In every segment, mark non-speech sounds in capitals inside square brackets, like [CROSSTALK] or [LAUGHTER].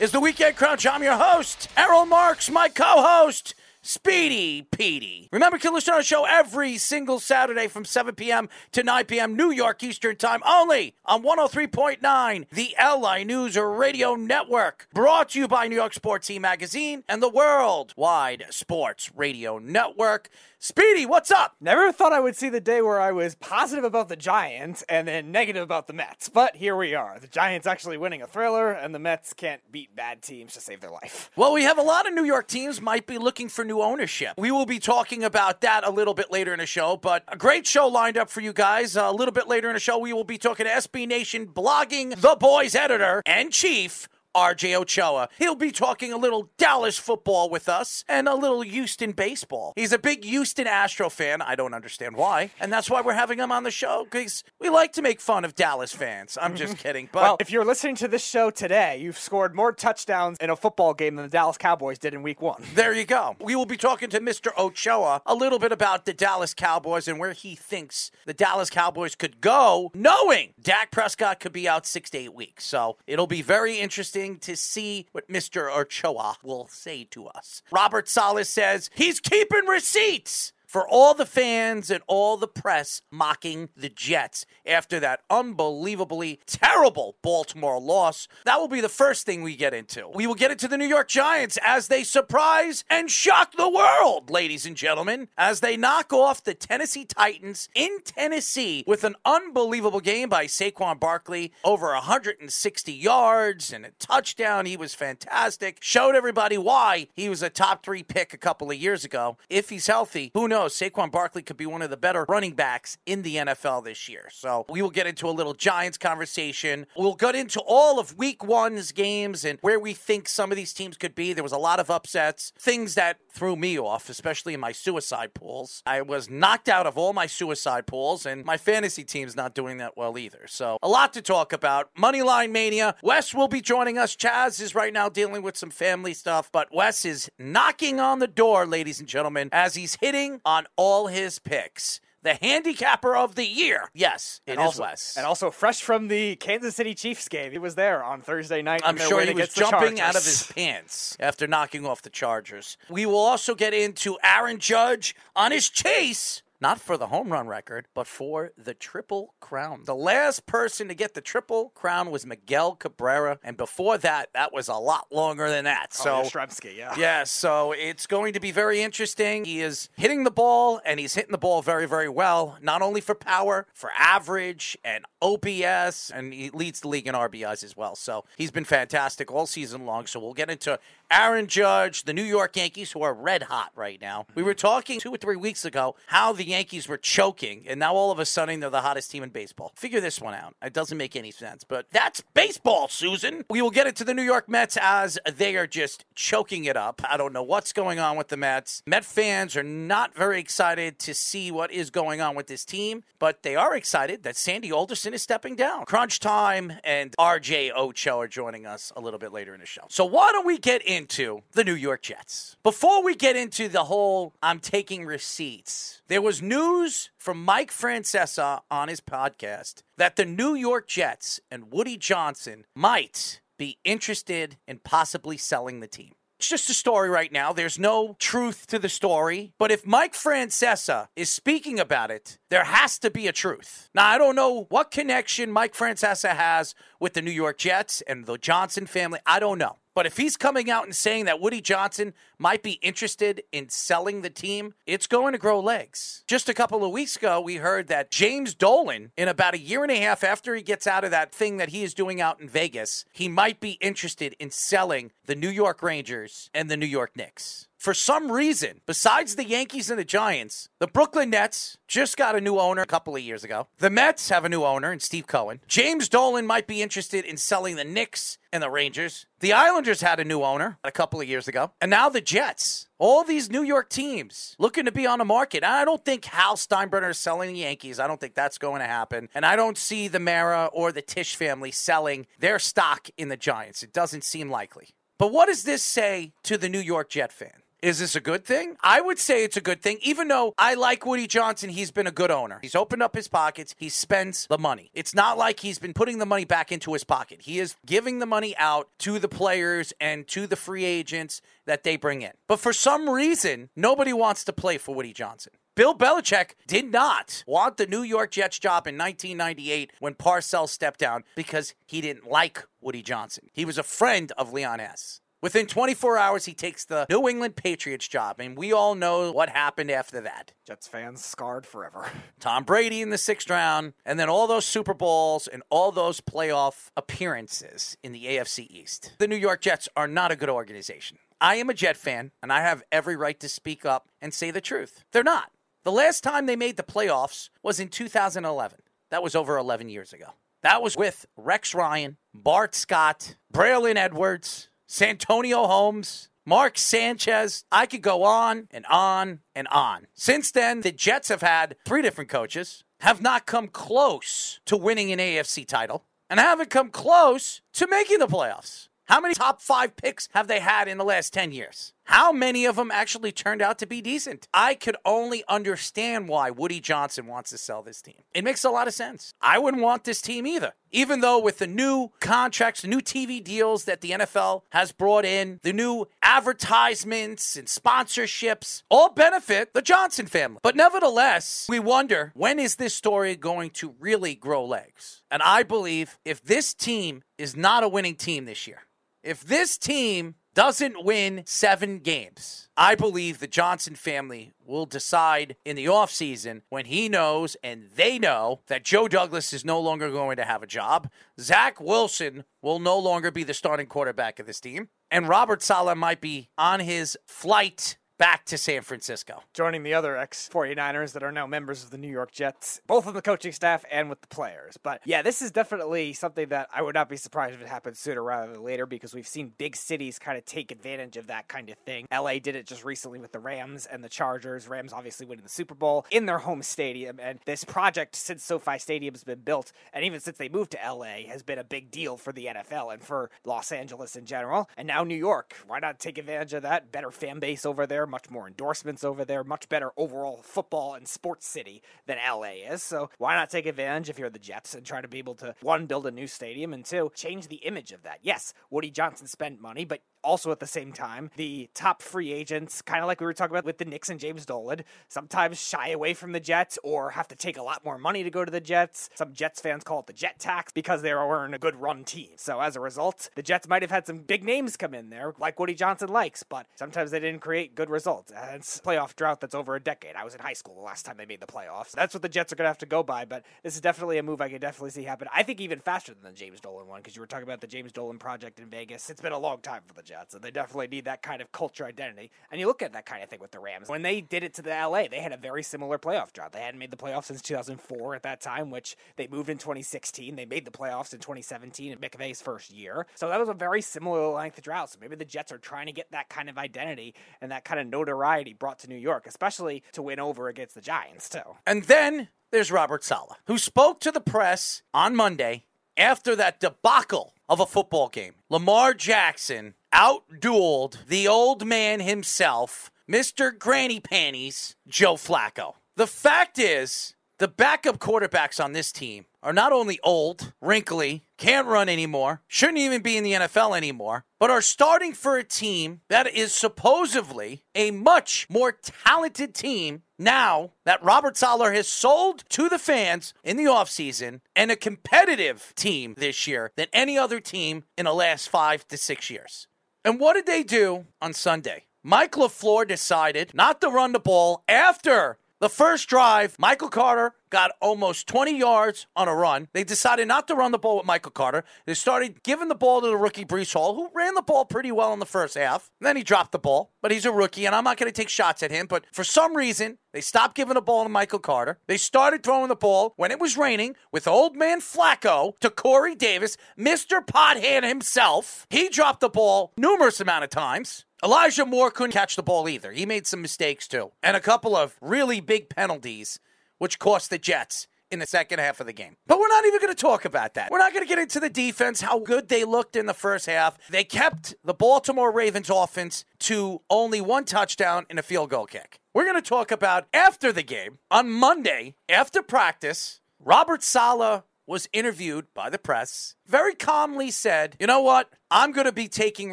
is the Weekend Crunch. I'm your host, Errol Marks, my co-host. Speedy Petey. Remember, you can listen to our show every single Saturday from 7 p.m. to 9 p.m. New York Eastern Time only on 103.9, the LI News Radio Network. Brought to you by New York Sports E Magazine and the Worldwide Sports Radio Network. Speedy, what's up? Never thought I would see the day where I was positive about the Giants and then negative about the Mets. But here we are. The Giants actually winning a thriller, and the Mets can't beat bad teams to save their life. Well, we have a lot of New York teams might be looking for new ownership. We will be talking about that a little bit later in the show, but a great show lined up for you guys. a little bit later in the show, we will be talking to SB Nation blogging the boys editor and chief. RJ Ochoa. He'll be talking a little Dallas football with us and a little Houston baseball. He's a big Houston Astro fan. I don't understand why. And that's why we're having him on the show because we like to make fun of Dallas fans. I'm just mm-hmm. kidding. But Well, if you're listening to this show today, you've scored more touchdowns in a football game than the Dallas Cowboys did in week one. There you go. We will be talking to Mr. Ochoa a little bit about the Dallas Cowboys and where he thinks the Dallas Cowboys could go, knowing Dak Prescott could be out six to eight weeks. So it'll be very interesting to see what Mr. Ochoa will say to us. Robert Salas says he's keeping receipts for all the fans and all the press mocking the Jets after that unbelievably terrible Baltimore loss. That will be the first thing we get into. We will get into the New York Giants as they surprise and shock the world, ladies and gentlemen, as they knock off the Tennessee Titans in Tennessee with an unbelievable game by Saquon Barkley, over 160 yards and a touchdown. He was fantastic. Showed everybody why he was a top three pick a couple of years ago. If he's healthy, who knows? Saquon Barkley could be one of the better running backs in the NFL this year. So we will get into a little Giants conversation. We'll get into all of week one's games and where we think some of these teams could be. There was a lot of upsets, things that threw me off, especially in my suicide pools. I was knocked out of all my suicide pools, and my fantasy team's not doing that well either. So a lot to talk about. Moneyline Mania. Wes will be joining us. Chaz is right now dealing with some family stuff, but Wes is knocking on the door, ladies and gentlemen, as he's hitting on all his picks. The handicapper of the year. Yes, it is and also, Wes. And also fresh from the Kansas City Chiefs game. He was there on Thursday night. I'm sure he was jumping out of his pants after knocking off the Chargers. We will also get into Aaron Judge on his chase. Not for the home run record, but for the Triple Crown. The last person to get the Triple Crown was Miguel Cabrera. And before that, that was a lot longer than that. Oh, So, Yastrzemski, yeah. yeah, so it's going to be very interesting. He is hitting the ball, and he's hitting the ball very, very well, not only for power, for average and OPS, and he leads the league in RBIs as well. So he's been fantastic all season long. So we'll get into Aaron Judge, the New York Yankees, who are red hot right now. We were talking two or three weeks ago how the Yankees were choking, and now all of a sudden they're the hottest team in baseball. Figure this one out. It doesn't make any sense, but that's baseball, Susan. We will get into the New York Mets as they are just choking it up. I don't know what's going on with the Mets. Met fans are not very excited to see what is going on with this team, but they are excited that Sandy Alderson is stepping down. Crunch time and RJ Ochoa are joining us a little bit later in the show. So why don't we get into the New York Jets? Before we get into the whole I'm taking receipts, there was news from Mike Francesa on his podcast that the New York Jets and Woody Johnson might be interested in possibly selling the team. It's just a story right now. There's no truth to the story. But if Mike Francesa is speaking about it, there has to be a truth. Now, I don't know what connection Mike Francesa has with the New York Jets and the Johnson family. I don't know. But if he's coming out and saying that Woody Johnson might be interested in selling the team, it's going to grow legs. Just a couple of weeks ago, we heard that James Dolan, in about a year and a half after he gets out of that thing that he is doing out in Vegas, he might be interested in selling the New York Rangers and the New York Knicks. For some reason, besides the Yankees and the Giants, the Brooklyn Nets just got a new owner a couple of years ago. The Mets have a new owner in Steve Cohen. James Dolan might be interested in selling the Knicks and the Rangers. The Islanders had a new owner a couple of years ago. And now the Jets. All these New York teams looking to be on the market. I don't think Hal Steinbrenner is selling the Yankees. I don't think that's going to happen. And I don't see the Mara or the Tisch family selling their stock in the Giants. It doesn't seem likely. But what does this say to the New York Jet fan? Is this a good thing? I would say it's a good thing, even though I like Woody Johnson. He's been a good owner. He's opened up his pockets, he spends the money. It's not like he's been putting the money back into his pocket. He is giving the money out to the players and to the free agents that they bring in. But for some reason, nobody wants to play for Woody Johnson. Bill Belichick did not want the New York Jets job in 1998 when Parcells stepped down because he didn't like Woody Johnson. He was a friend of Leon Hess. Within 24 hours, he takes the New England Patriots job, and we all know what happened after that. Jets fans scarred forever. [LAUGHS] Tom Brady in the sixth round, and then all those Super Bowls and all those playoff appearances in the AFC East. The New York Jets are not a good organization. I am a Jet fan, and I have every right to speak up and say the truth. They're not. The last time they made the playoffs was in 2011. That was over 11 years ago. That was with Rex Ryan, Bart Scott, Braylon Edwards, Santonio Holmes, Mark Sanchez. I could go on and on and on. Since then, the Jets have had three different coaches, have not come close to winning an AFC title, and haven't come close to making the playoffs. How many top five picks have they had in the last 10 years? How many of them actually turned out to be decent? I could only understand why Woody Johnson wants to sell this team. It makes a lot of sense. I wouldn't want this team either. Even though with the new contracts, the new TV deals that the NFL has brought in, the new advertisements and sponsorships all benefit the Johnson family. But nevertheless, we wonder when is this story going to really grow legs? And I believe if this team is not a winning team this year, if this team doesn't win seven games, I believe the Johnson family will decide in the offseason when he knows and they know that Joe Douglas is no longer going to have a job. Zach Wilson will no longer be the starting quarterback of this team. And Robert Saleh might be on his flight back to San Francisco. Joining the other ex 49ers that are now members of the New York Jets, both on the coaching staff and with the players. But yeah, this is definitely something that I would not be surprised if it happens sooner rather than later because we've seen big cities kind of take advantage of that kind of thing. LA did it just recently with the Rams and the Chargers. Rams obviously winning the Super Bowl in their home stadium. And this project, since SoFi Stadium has been built, and even since they moved to LA, has been a big deal for the NFL and for Los Angeles in general. And now New York. Why not take advantage of that? Better fan base over there, much more endorsements over there, much better overall football and sports city than LA is. So why not take advantage if you're the Jets and try to be able to one build a new stadium and two change the image of that? Yes, Woody Johnson spent money, but also at the same time, the top free agents, kind of like we were talking about with the Knicks and James Dolan, sometimes shy away from the Jets or have to take a lot more money to go to the Jets. Some Jets fans call it the Jet tax because they were in a good run team. So as a result, the Jets might have had some big names come in there, like Woody Johnson likes, but sometimes they didn't create good results. And it's a playoff drought that's over a decade. I was in high school the last time they made the playoffs. That's what the Jets are going to have to go by, but this is definitely a move I could definitely see happen. I think even faster than the James Dolan one because you were talking about the James Dolan project in Vegas. It's been a long time for the Jets, and they definitely need that kind of culture identity. And you look at that kind of thing with the Rams. When they did it to the LA, they had a very similar playoff drought. They hadn't made the playoffs since 2004 at that time, which they moved in 2016. They made the playoffs in 2017 in McVay's first year. So that was a very similar length drought. So maybe the Jets are trying to get that kind of identity and that kind of notoriety brought to New York, especially to win over against the Giants, too. And then there's Robert Saleh, who spoke to the press on Monday after that debacle of a football game. Lamar Jackson outdueled the old man himself, Mr. Granny Panties, Joe Flacco. The fact is, the backup quarterbacks on this team are not only old, wrinkly, can't run anymore, shouldn't even be in the NFL anymore, but are starting for a team that is supposedly a much more talented team now that Robert Saleh has sold to the fans in the offseason and a competitive team this year than any other team in the last five to six years. And what did they do on Sunday? Mike LaFleur decided not to run the ball after the first drive, Michael Carter got almost 20 yards on a run. They decided not to run the ball with Michael Carter. They started giving the ball to the rookie Breece Hall, who ran the ball pretty well in the first half. And then he dropped the ball, but he's a rookie, and I'm not going to take shots at him. But for some reason, they stopped giving the ball to Michael Carter. They started throwing the ball when it was raining with old man Flacco to Corey Davis, Mr. Pothead himself. He dropped the ball numerous amount of times. Elijah Moore couldn't catch the ball either. He made some mistakes too, and a couple of really big penalties, which cost the Jets in the second half of the game. But we're not even going to talk about that. We're not going to get into the defense, how good they looked in the first half. They kept the Baltimore Ravens offense to only one touchdown and a field goal kick. We're going to talk about after the game on Monday, after practice, Robert Saleh was interviewed by the press, very calmly said, You know what? I'm going to be taking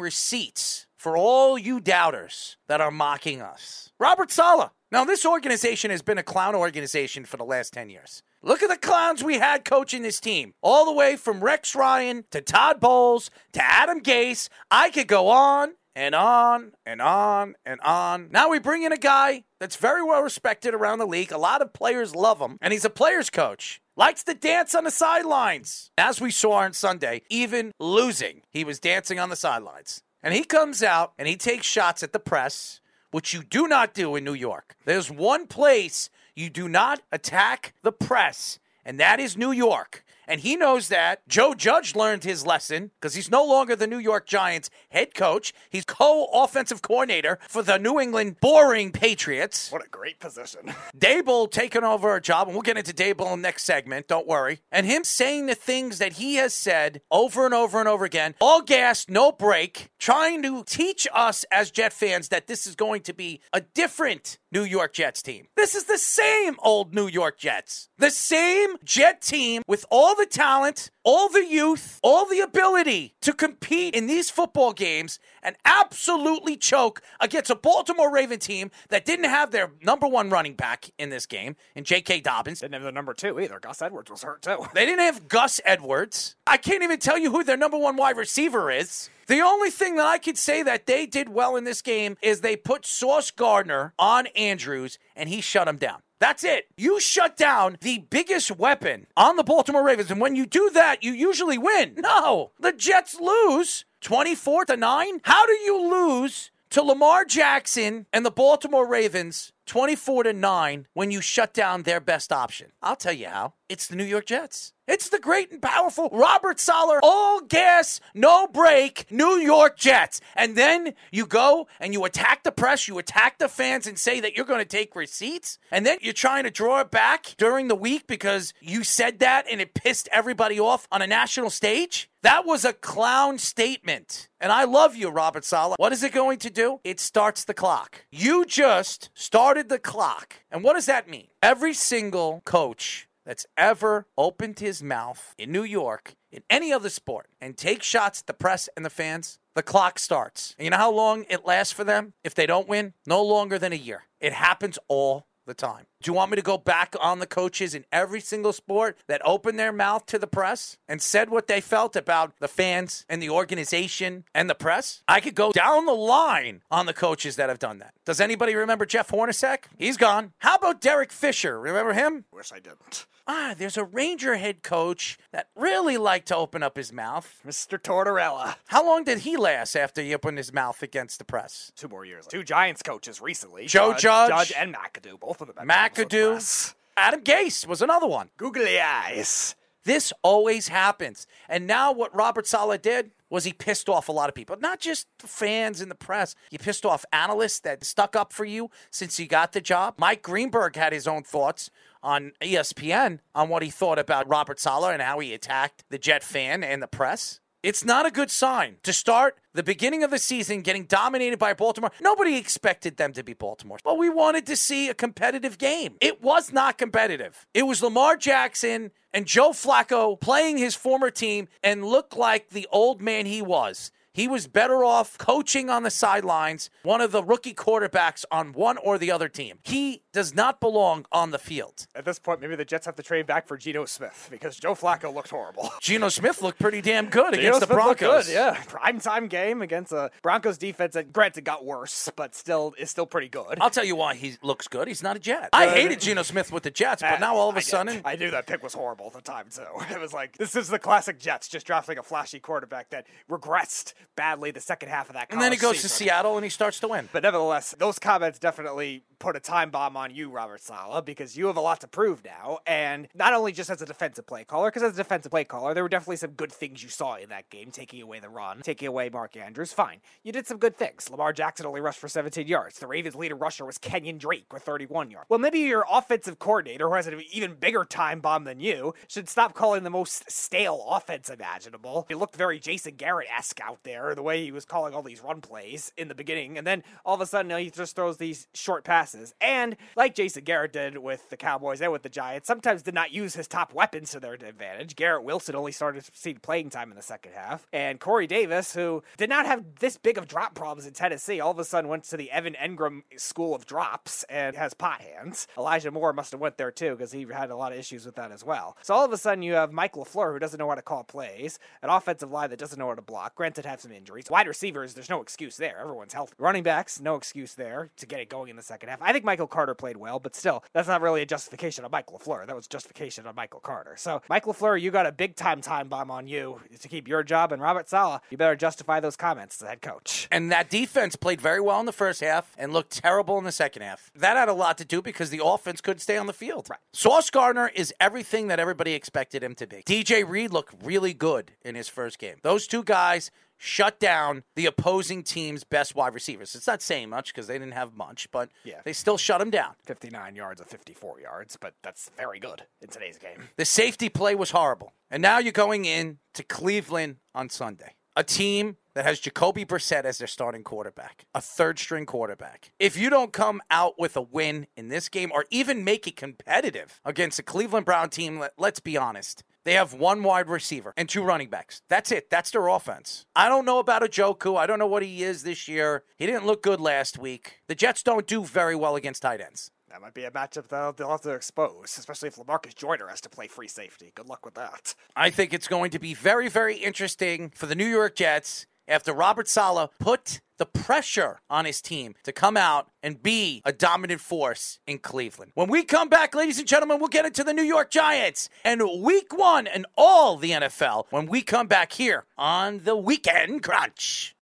receipts for all you doubters that are mocking us. Robert Saleh. Now, this organization has been a clown organization for the last 10 years. Look at the clowns we had coaching this team, all the way from Rex Ryan to Todd Bowles to Adam Gase. I could go on and on and on and on. Now we bring in a guy that's very well respected around the league. A lot of players love him, and he's a player's coach. Likes to dance on the sidelines. As we saw on Sunday, even losing, he was dancing on the sidelines. And he comes out and he takes shots at the press, which you do not do in New York. There's one place you do not attack the press, and that is New York. And he knows that. Joe Judge learned his lesson because he's no longer the New York Giants head coach. He's co offensive coordinator for the New England boring Patriots. What a great position. [LAUGHS] Daboll taking over a job, and we'll get into Daboll in the next segment, don't worry. And him saying the things that he has said over and over and over again, all gas, no brake, trying to teach us as Jet fans that this is going to be a different New York Jets team. This is the same old New York Jets. The same Jet team with all the talent, all the youth, all the ability to compete in these football games and absolutely choke against a Baltimore Raven team that didn't have their number one running back in this game, and J.K. Dobbins. Didn't have the number two either. Gus Edwards was hurt too. They didn't have Gus Edwards. I can't even tell you who their number one wide receiver is. The only thing that I could say that they did well in this game is they put Sauce Gardner on Andrews and he shut him down. That's it. You shut down the biggest weapon on the Baltimore Ravens. And when you do that, you usually win. No, the Jets lose 24 to 9. How do you lose to Lamar Jackson and the Baltimore Ravens 24 to 9 when you shut down their best option? I'll tell you how. It's the New York Jets. It's the great and powerful Robert Saleh, all gas, no brake, New York Jets. And then you go and you attack the press, you attack the fans and say that you're going to take receipts. And then you're trying to draw it back during the week because you said that and it pissed everybody off on a national stage. That was a clown statement. And I love you, Robert Saleh. What is it going to do? It starts the clock. You just started the clock. And what does that mean? Every single coach that's ever opened his mouth in New York in any other sport and take shots at the press and the fans, the clock starts. And you know how long it lasts for them if they don't win? No longer than a year. It happens all the time. Do you want me to go back on the coaches in every single sport that opened their mouth to the press and said what they felt about the fans and the organization and the press? I could go down the line on the coaches that have done that. Does anybody remember Jeff Hornacek? He's gone. How about Derek Fisher? Remember him? Wish I didn't. Ah, there's a Ranger head coach that really liked to open up his mouth. Mr. Tortorella. How long did he last after he opened his mouth against the press? Two more years. Two Giants coaches recently. Joe Judge. Judge and McAdoo. Both of them. had problems with McAdoo. Adam Gase was another one. Googly eyes. This always happens. And now what Robert Saleh did was he pissed off a lot of people, not just the fans and the press. He pissed off analysts that stuck up for you since you got the job. Mike Greenberg had his own thoughts on ESPN on what he thought about Robert Saleh and how he attacked the Jet fan and the press. It's not a good sign to start the beginning of the season getting dominated by Baltimore. Nobody expected them to be Baltimore, but we wanted to see a competitive game. It was not competitive. It was Lamar Jackson and Joe Flacco playing his former team and looked like the old man he was. He was better off coaching on the sidelines, one of the rookie quarterbacks on one or the other team. He does not belong on the field. At this point, maybe the Jets have to trade back for Geno Smith because Joe Flacco looked horrible. [LAUGHS] Geno Smith looked pretty damn good Geno against the Smith looked Broncos. Good, yeah, prime time game against a Broncos defense that, granted, got worse, but still is still pretty good. I'll tell you why he looks good. He's not a Jet. I hated Geno Smith with the Jets, but eh, now all of a a sudden, I knew that pick was horrible at the time too. [LAUGHS] It was like this is the classic Jets just drafting a flashy quarterback that regressed badly the second half of that. and then he goes to. Seattle and he starts to win. But nevertheless, those comments definitely put a time bomb on you, Robert Saleh, because you have a lot to prove now. And not only just as a defensive play caller, because as a defensive play caller, there were definitely some good things you saw in that game, taking away the run, taking away Mark Andrews. Fine. You did some good things. Lamar Jackson only rushed for 17 yards. The Ravens' leader rusher was Kenyan Drake with 31 yards. Well, maybe your offensive coordinator, who has an even bigger time bomb than you, should stop calling the most stale offense imaginable. It looked very Jason Garrett esque out there, the way he was calling all these run plays in the beginning. And then all of a sudden, he just throws these short passes. And like Jason Garrett did with the Cowboys and with the Giants, sometimes did not use his top weapons to their advantage. Garrett Wilson only started to see playing time in the second half. And Corey Davis, who did not have this big of drop problems in Tennessee, all of a sudden went to the Evan Engram school of drops and has pot hands. Elijah Moore must have went there too because he had a lot of issues with that as well. So all of a sudden you have Mike LaFleur who doesn't know how to call plays, an offensive line that doesn't know how to block. Granted, have some injuries. Wide receivers, there's no excuse there. Everyone's healthy. Running backs, no excuse there to get it going in the second half. I think Michael Carter played well, but still, that's not really a justification of Mike LaFleur. That was justification on Michael Carter. So, Mike LaFleur, you got a big time time bomb on you to keep your job, and Robert Saleh, you better justify those comments as head coach. And that defense played very well in the first half and looked terrible in the second half. That had a lot to do because the offense couldn't stay on the field. Right. Sauce Gardner is everything that everybody expected him to be. DJ Reed looked really good in his first game. Those two guys shut down the opposing team's best wide receivers. It's not saying much because they didn't have much, but Yeah. they still shut them down. 59 yards of 54 yards, but that's very good in today's game. The safety play was horrible. And now you're going in to Cleveland on Sunday. A team that has Jacoby Brissett as their starting quarterback, a third string quarterback. If you don't come out with a win in this game or even make it competitive against a Cleveland Brown team, let's be honest. They have one wide receiver and two running backs. That's it. That's their offense. I don't know about Njoku. I don't know what he is this year. He didn't look good last week. The Jets don't do very well against tight ends. That might be a matchup that they'll have to expose, especially if Lamarcus Joyner has to play free safety. Good luck with that. I think it's going to be very, very interesting for the New York Jets after Robert Saleh put the pressure on his team to come out and be a dominant force in Cleveland. When we come back, ladies and gentlemen, we'll get into the New York Giants and week one and all the NFL when we come back here on the Weekend Crunch.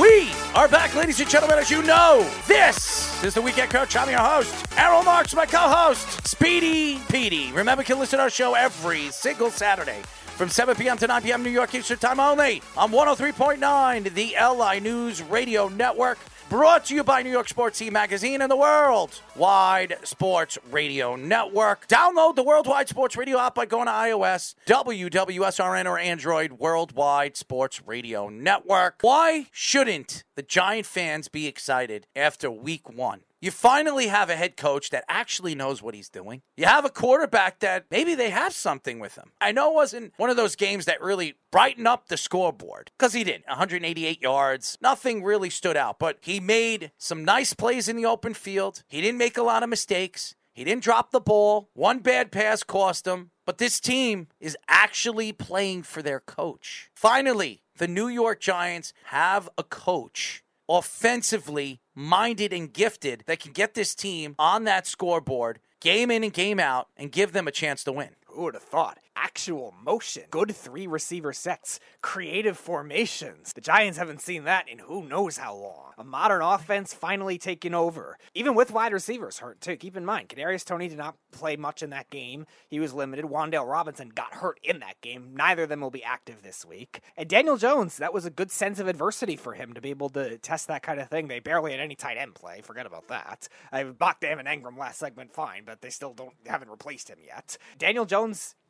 We are back, ladies and gentlemen. As you know, this is the Weekend Coach. I'm your host, Errol Marks, my co-host, Speedy Petey. Remember, you can listen to our show every single Saturday from 7 p.m. to 9 p.m. New York Eastern Time only on 103.9, the LI News Radio Network. Brought to you by New York Sports Team Magazine and the World Wide Sports Radio Network. Download the Worldwide Sports Radio app by going to iOS, WWSRN, or Android Worldwide Sports Radio Network. Why shouldn't the Giant fans be excited after week one? You finally have a head coach that actually knows what he's doing. You have a quarterback that maybe they have something with him. I know it wasn't one of those games that really brightened up the scoreboard because he didn't. 188 yards. Nothing really stood out, but he made some nice plays in the open field. He didn't make a lot of mistakes. He didn't drop the ball. One bad pass cost him. But this team is actually playing for their coach. Finally, the New York Giants have a coach offensively minded and gifted that can get this team on that scoreboard game in and game out and give them a chance to win. Who would have thought? Actual motion, good three receiver sets, creative formations. The Giants haven't seen that in who knows how long. A modern offense finally taking over, even with wide receivers hurt too. Keep in mind, Kadarius Toney did not play much in that game. He was limited. Wan'Dale Robinson got hurt in that game. Neither of them will be active this week. And Daniel Jones, that was a good sense of adversity for him to be able to test that kind of thing. They barely had any tight end play. Forget about that. I have mocked Evan Engram last segment, fine, but they still don't haven't replaced him yet. Daniel Jones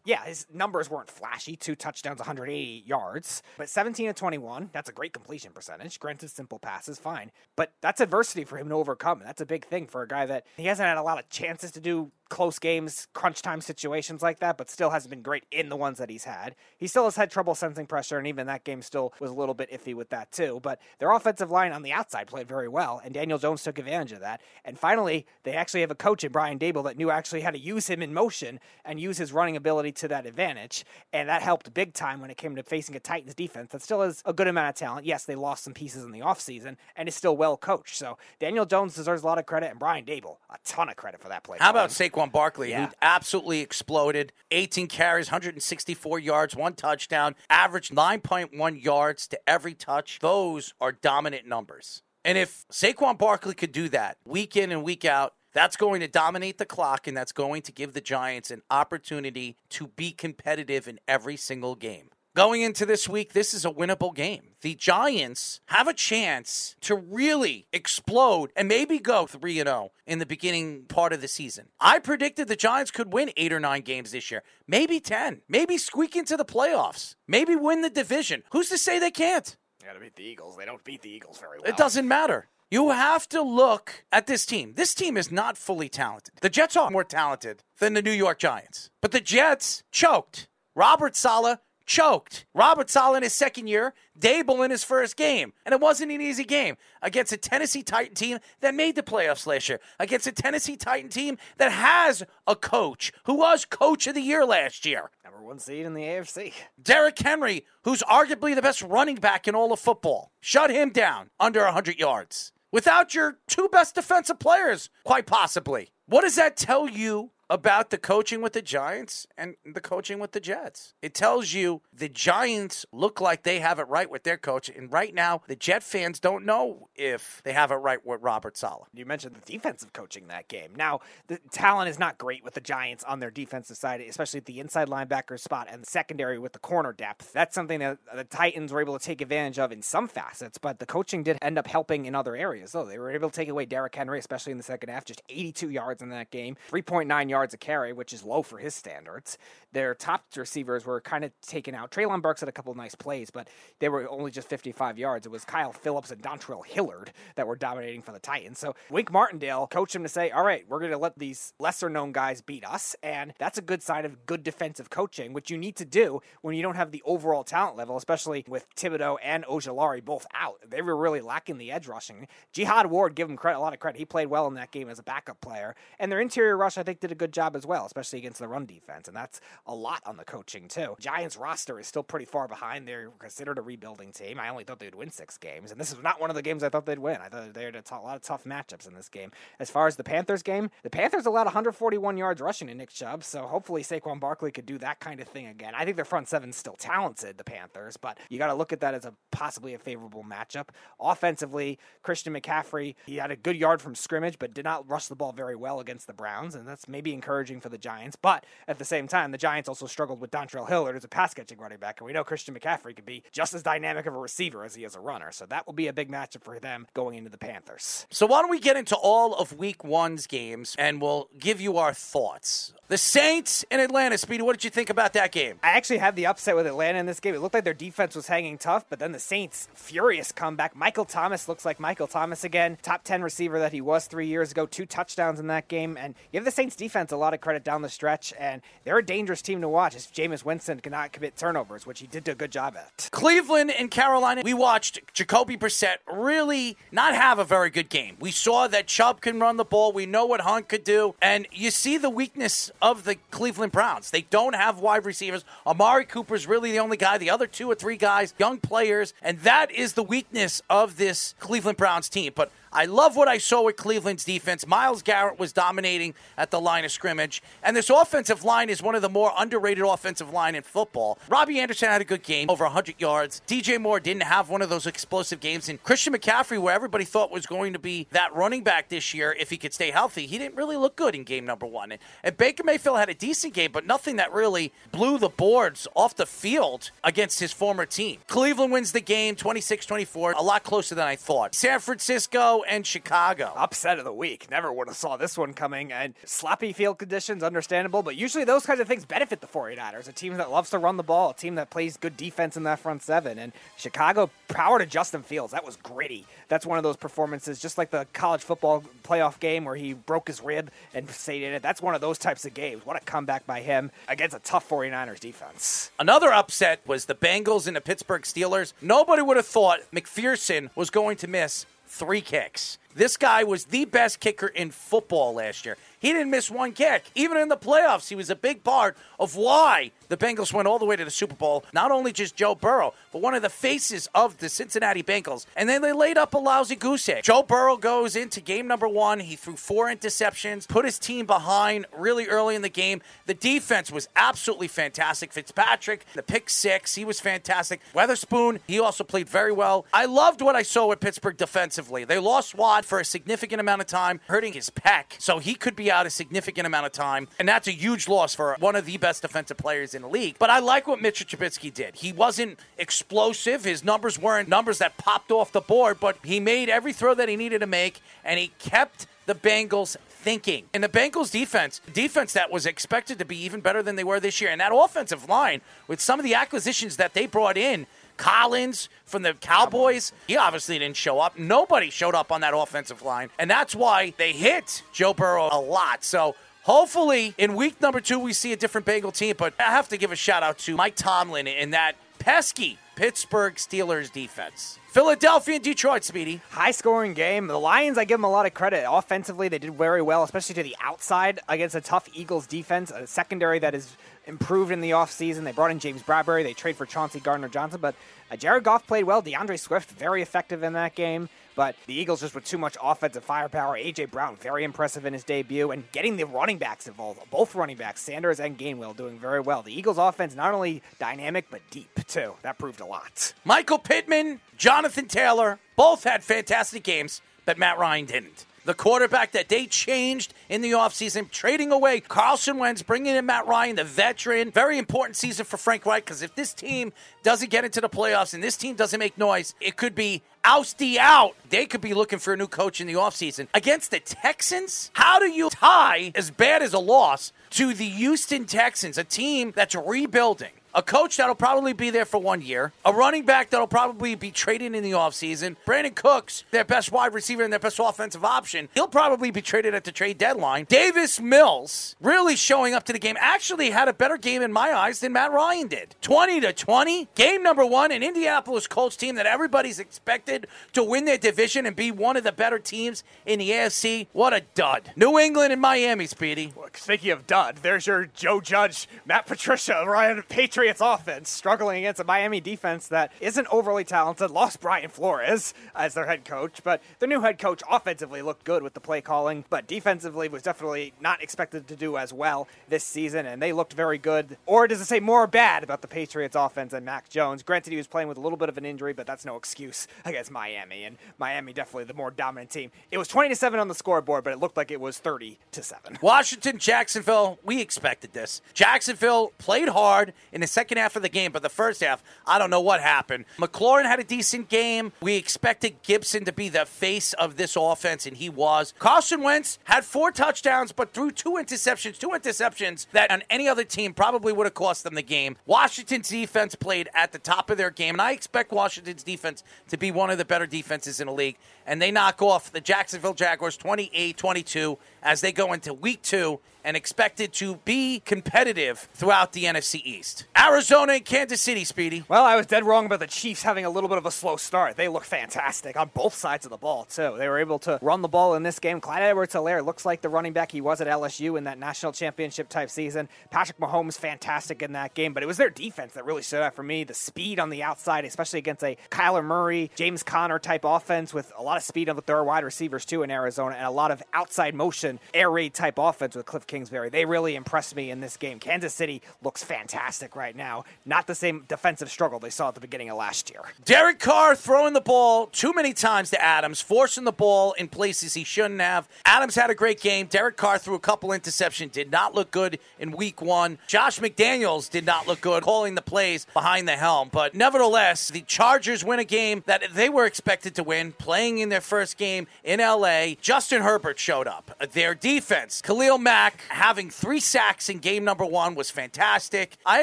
yeah, his numbers weren't flashy. Two touchdowns, 180 yards, but 17 to 21. That's a great completion percentage. Granted, simple passes, fine. But that's adversity for him to overcome. That's a big thing for a guy that he hasn't had a lot of chances to do close games, crunch time situations like that, but still hasn't been great in the ones that he's had. He still has had trouble sensing pressure, and even that game still was a little bit iffy with that too. But their offensive line on the outside played very well, and Daniel Jones took advantage of that. And finally, they actually have a coach in Brian Daboll that knew actually how to use him in motion and use his running ability to that advantage, and that helped big time when it came to facing a Titans defense that still has a good amount of talent. Yes, they lost some pieces in the offseason and is still well coached. So Daniel Jones deserves a lot of credit, and Brian Daboll a ton of credit for that play. How about Saquon Barkley, Yeah. who absolutely exploded? 18 carries, 164 yards, one touchdown, averaged 9.1 yards to every touch. Those are dominant numbers. And if Saquon Barkley could do that week in and week out, that's going to dominate the clock and that's going to give the Giants an opportunity to be competitive in every single game. Going into this week, this is a winnable game. The Giants have a chance to really explode and maybe go 3 0 in the beginning part of the season. I predicted the Giants could win 8 or 9 games this year, maybe 10, maybe squeak into the playoffs, maybe win the division. Who's to say they can't? You gotta beat the Eagles. They don't beat the Eagles very well. It doesn't matter. You have to look at this team. This team is not fully talented. The Jets are more talented than the New York Giants, but the Jets choked. Robert Saleh choked. Robert Saleh in his second year, Daboll in his first game. And it wasn't an easy game against a Tennessee Titan team that made the playoffs last year, against a Tennessee Titan team that has a coach who was coach of the year last year. Number one seed in the AFC. Derrick Henry, who's arguably the best running back in all of football, shut him down under 100 yards without your two best defensive players, quite possibly. What does that tell you about the coaching with the Giants and the coaching with the Jets? It tells you the Giants look like they have it right with their coach, and right now the Jet fans don't know if they have it right with Robert Saleh. You mentioned the defensive coaching that game. Now, the talent is not great with the Giants on their defensive side, especially at the inside linebacker spot and secondary with the corner depth. That's something that the Titans were able to take advantage of in some facets, but the coaching did end up helping in other areas. So they were able to take away Derrick Henry, especially in the second half, just 82 yards in that game, 3.9 yards a carry, which is low for his standards. Their top receivers were kind of taken out. Treylon Burks had a couple of nice plays, but they were only just 55 yards. It was Kyle Phillips and Dontrell Hilliard that were dominating for the Titans. So Wink Martindale coached him to say, all right, we're going to let these lesser known guys beat us. And that's a good sign of good defensive coaching, which you need to do when you don't have the overall talent level, especially with Thibodeaux and Ojulari both out. They were really lacking the edge rushing. Jihad Ward, give him credit, a lot of credit. He played well in that game as a backup player. And their interior rush, I think, did a good job as well, especially against the run defense. And that's a lot on the coaching, too. Giants roster is still pretty far behind. They're considered a rebuilding team. I only thought they'd win six games. And this is not one of the games I thought they'd win. I thought they had a t- lot of tough matchups in this game. As far as the Panthers game, the Panthers allowed 141 yards rushing to Nick Chubb. So hopefully Saquon Barkley could do that kind of thing again. I think their front seven's still talented, the Panthers, but you got to look at that as a possibly a favorable matchup. Offensively, Christian McCaffrey, he had a good yard from scrimmage, but did not rush the ball very well against the Browns, and that's maybe encouraging for the Giants. But at the same time, the Giants also struggled with Dontrell Hilliard as a pass catching running back, and we know Christian McCaffrey could be just as dynamic of a receiver as he is a runner. So that will be a big matchup for them going into the Panthers. So why don't we get into all of week one's games and we'll give you our thoughts. The Saints in Atlanta. Speedy, what did you think about that game? I actually had the upset with Atlanta in this game. It looked like their defense was hanging tough, but then the Saints, furious comeback. Michael Thomas looks like Michael Thomas again. Top 10 receiver that he was three years ago. Two touchdowns in that game. And give the Saints defense a lot of credit down the stretch. And they're a dangerous team to watch if Jameis Winston cannot commit turnovers, which he did do a good job at. Cleveland and Carolina, we watched Jacoby Brissett really not have a very good game. We saw that Chubb can run the ball. We know what Hunt could do. And you see the weakness of the Cleveland Browns. They don't have wide receivers. Amari Cooper's really the only guy. The other two or three guys, young players. And that is the weakness of this Cleveland Browns team. But I love what I saw with Cleveland's defense. Myles Garrett was dominating at the line of scrimmage. And this offensive line is one of the more underrated offensive line in football. Robbie Anderson had a good game, over 100 yards. DJ Moore didn't have one of those explosive games. And Christian McCaffrey, where everybody thought was going to be that running back this year if he could stay healthy, he didn't really look good in game number one. And, and Baker Mayfield had a decent game, but nothing that really blew the boards off the field against his former team. Cleveland wins the game 26 24, a lot closer than I thought. San Francisco and Chicago. Upset of the week. Never would have saw this one coming. And sloppy field conditions, understandable. But usually those kinds of things benefit the 49ers. A team that loves to run the ball, a team that plays good defense in that front seven. And Chicago power to Justin Fields. That was gritty. That's one of those performances, just like the college football playoff game where he broke his rib and stayed in it. That's one of those types of games. What a comeback by him against a tough 49ers defense. Another upset was the Bengals and the Pittsburgh Steelers. Nobody would have thought McPherson was going to miss three kicks. This guy was the best kicker in football last year. He didn't miss one kick. Even in the playoffs, he was a big part of why the Bengals went all the way to the Super Bowl. Not only just Joe Burrow, but one of the faces of the Cincinnati Bengals. And then they laid up a lousy goose egg. Joe Burrow goes into game number one. He threw four interceptions, put his team behind really early in the game. The defense was absolutely fantastic. Fitzpatrick, the pick six, he was fantastic. Weatherspoon, he also played very well. I loved what I saw with Pittsburgh defensively. They lost Watt for a significant amount of time, hurting his pec, so he could be out a significant amount of time. And that's a huge loss for one of the best defensive players in the league. But I like what Mitchell Trubisky did. He wasn't explosive. His numbers weren't numbers that popped off the board, but he made every throw that he needed to make, and he kept the Bengals thinking. And the Bengals defense, defense that was expected to be even better than they were this year, and that offensive line with some of the acquisitions that they brought in. Collins from the Cowboys, he obviously didn't show up. Nobody showed up on that offensive line. And that's why they hit Joe Burrow a lot. So hopefully in week number two, we see a different Bengal team. But I have to give a shout out to Mike Tomlin in that pesky Pittsburgh Steelers defense. Philadelphia and Detroit, Speedy. High scoring game. The Lions, I give them a lot of credit. Offensively, they did very well, especially to the outside against a tough Eagles defense, a secondary that is improved in the offseason. They brought in James Bradberry. They trade for Chauncey Gardner Johnson. But uh, Jared Goff played well. DeAndre Swift, very effective in that game. But the Eagles just with too much offensive firepower. A.J. Brown, very impressive in his debut. And getting the running backs involved. Both running backs, Sanders and Gainwell, doing very well. The Eagles' offense not only dynamic, but deep, too. That proved a lot. Michael Pittman, Jonathan Taylor, both had fantastic games, but Matt Ryan didn't the quarterback that they changed in the offseason, trading away Carson Wentz, bringing in Matt Ryan, the veteran. Very important season for Frank Reich because if this team doesn't get into the playoffs and this team doesn't make noise, it could be ousty out. They could be looking for a new coach in the offseason. Against the Texans, how do you tie as bad as a loss to the Houston Texans, a team that's rebuilding? A coach that'll probably be there for one year, a running back that'll probably be traded in the offseason. Brandin Cooks, their best wide receiver and their best offensive option, he'll probably be traded at the trade deadline. Davis Mills really showing up to the game, actually had a better game in my eyes than Matt Ryan did. 20 to 20, game number one, an Indianapolis Colts team that everybody's expected to win their division and be one of the better teams in the AFC. What a dud. New England and Miami, Speedy. Well, speaking of dud, there's your Joe Judge, Matt Patricia, Ryan Patriot Patriots offense struggling against a Miami defense that isn't overly talented. Lost Brian Flores as their head coach, but their new head coach offensively looked good with the play calling, but defensively was definitely not expected to do as well this season, and they looked very good. Or does it say more bad about the Patriots offense and Mac Jones? Granted, he was playing with a little bit of an injury, but that's no excuse [LAUGHS] against Miami, and Miami definitely the more dominant team. It was 20 to 7 on the scoreboard, but it looked like it was 30 to 7. Washington, Jacksonville, we expected this. Jacksonville played hard in the second half of the game, but the first half, I don't know what happened. McLaurin had a decent game. We expected Gibson to be the face of this offense, and he was. Carson Wentz had four touchdowns, but threw two interceptions, two interceptions that on any other team probably would have cost them the game. Washington's defense played at the top of their game, and I expect Washington's defense to be one of the better defenses in the league. And they knock off the Jacksonville Jaguars 28 22 as they go into week two and expected to be competitive throughout the NFC East. Arizona and Kansas City, Speedy. Well, I was dead wrong about the Chiefs having a little bit of a slow start. They look fantastic on both sides of the ball, too. They were able to run the ball in this game. Clyde Edwards Helaire looks like the running back he was at LSU in that national championship type season. Patrick Mahomes, fantastic in that game, but it was their defense that really stood out for me. The speed on the outside, especially against a Kyler Murray, James Conner type offense with a lot of speed with their wide receivers, too, in Arizona, and a lot of outside motion, air raid type offense with Cliff Kingsbury. They really impressed me in this game. Kansas City looks fantastic right now. Not the same defensive struggle they saw at the beginning of last year. Derek Carr throwing the ball too many times to Adams, forcing the ball in places he shouldn't have. Adams had a great game. Derek Carr threw a couple interceptions, did not look good in week one. Josh McDaniels did not look good calling the plays behind the helm. But nevertheless, the Chargers win a game that they were expected to win, playing in their first game in LA. Justin Herbert showed up. Their defense, Khalil Mack having three sacks in game number one was fantastic. I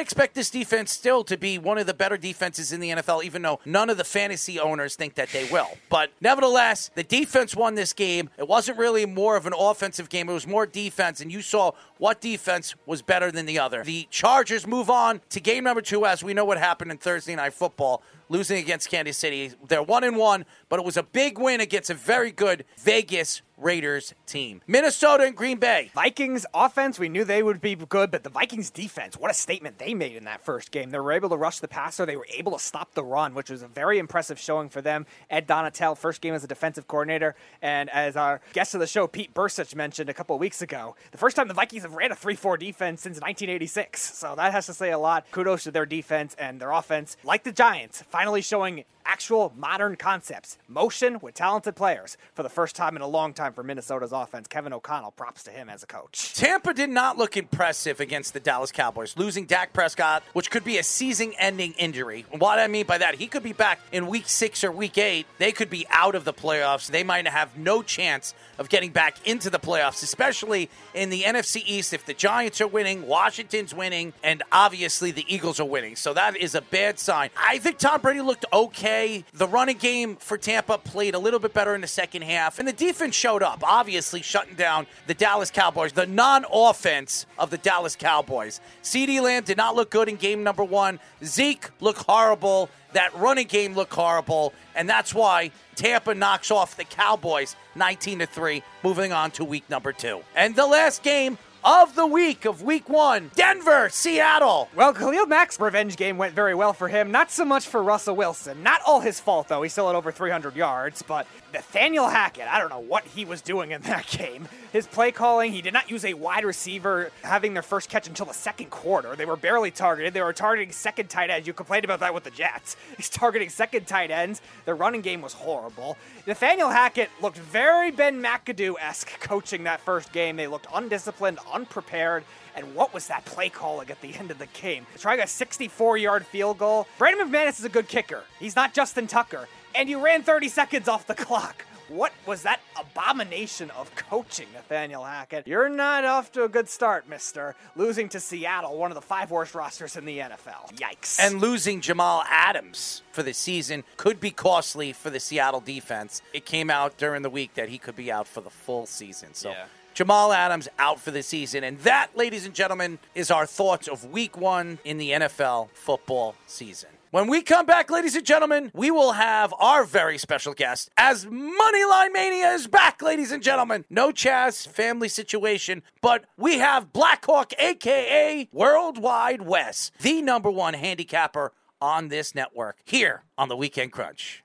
expect this defense still to be one of the better defenses in the NFL, even though none of the fantasy owners think that they will. But nevertheless, the defense won this game. It wasn't really more of an offensive game, it was more defense, and you saw what defense was better than the other. The Chargers move on to game number two as we know what happened in Thursday Night Football losing against Kansas City. They're one and one, but it was a big win against a very good Vegas Raiders team. Minnesota and Green Bay. Vikings offense, we knew they would be good, but the Vikings defense, what a statement they made in that first game. They were able to rush the passer, they were able to stop the run, which was a very impressive showing for them. Ed Donatell, first game as a defensive coordinator, and as our guest of the show, Pete Bercich, mentioned a couple weeks ago, the first time the Vikings have ran a 3 4 defense since 1986. So that has to say a lot. Kudos to their defense and their offense. Like the Giants, finally showing actual modern concepts, motion with talented players for the first time in a long time for Minnesota's offense. Kevin O'Connell, props to him as a coach. Tampa did not look impressive against the Dallas Cowboys, losing Dak Prescott, which could be a season ending injury. What I mean by that, he could be back in week six or week eight. They could be out of the playoffs. They might have no chance of getting back into the playoffs, especially in the NFC East if the Giants are winning, Washington's winning, and obviously the Eagles are winning. So that is a bad sign. I think Tom Brady looked okay. The running game for Tampa played a little bit better in the second half, and the defense showed up, obviously shutting down the Dallas Cowboys, the non offense of the Dallas Cowboys. CeeDee Lamb did not look good in game number one. Zeke looked horrible. That running game looked horrible, and that's why Tampa knocks off the Cowboys 19 to 3, moving on to week number two. And the last game of the week of week one Denver, Seattle. Well, Khalil Mack's revenge game went very well for him. Not so much for Russell Wilson. Not all his fault, though. He still had over 300 yards. But Nathaniel Hackett, I don't know what he was doing in that [LAUGHS] game. His play calling, he did not use a wide receiver having their first catch until the second quarter. They were barely targeted. They were targeting second tight ends. You complained about that with the Jets. [LAUGHS] He's targeting second tight ends. Their running game was horrible. Nathaniel Hackett looked very Ben McAdoo esque [LAUGHS] coaching that first game. They looked undisciplined, unprepared. And what was that play calling at the end of the game? Trying a 64 yard field goal. Brandon McManus is a good kicker. He's not Justin Tucker. And you ran 30 seconds off the clock. What was that abomination of coaching, Nathaniel Hackett? You're not off to a good start, mister. Losing to Seattle, one of the five worst rosters in the NFL. Yikes. And losing Jamal Adams for the season could be costly for the Seattle defense. It came out during the week that he could be out for the full season. So. Yeah. Jamal Adams out for the season. And that, ladies and gentlemen, is our thoughts of week one in the NFL football season. When we come back, ladies and gentlemen, we will have our very special guest as Moneyline Mania is back, ladies and gentlemen. No Chaz family situation, but we have Blackhawk, aka Worldwide Wes, the number one handicapper on this network, here on the Weekend Crunch.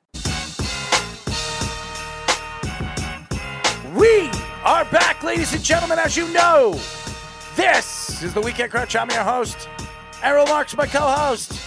We are back, ladies and gentlemen, as you know. This is the Weekend Crunch. I'm your host. Errol Marks, my co host.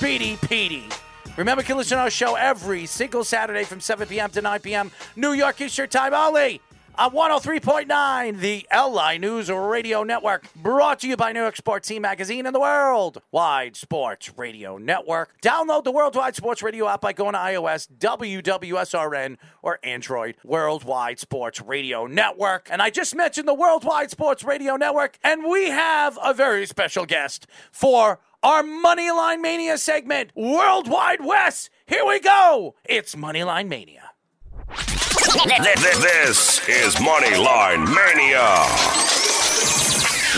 Speedy Petey. Remember, you can listen to our show every single Saturday from 7 p.m. to 9 p.m. New York Eastern Time only on 103.9, the LI News Radio Network. Brought to you by New York Sports Team Magazine and the Worldwide Sports Radio Network. Download the Worldwide Sports Radio app by going to iOS, WWSRN, or Android. Worldwide Sports Radio Network. And I just mentioned the Worldwide Sports Radio Network, and we have a very special guest for our Moneyline Mania segment, Worldwide Wes. Here we go. It's Moneyline Mania. This is Moneyline Mania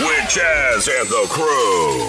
with Jazz and the crew.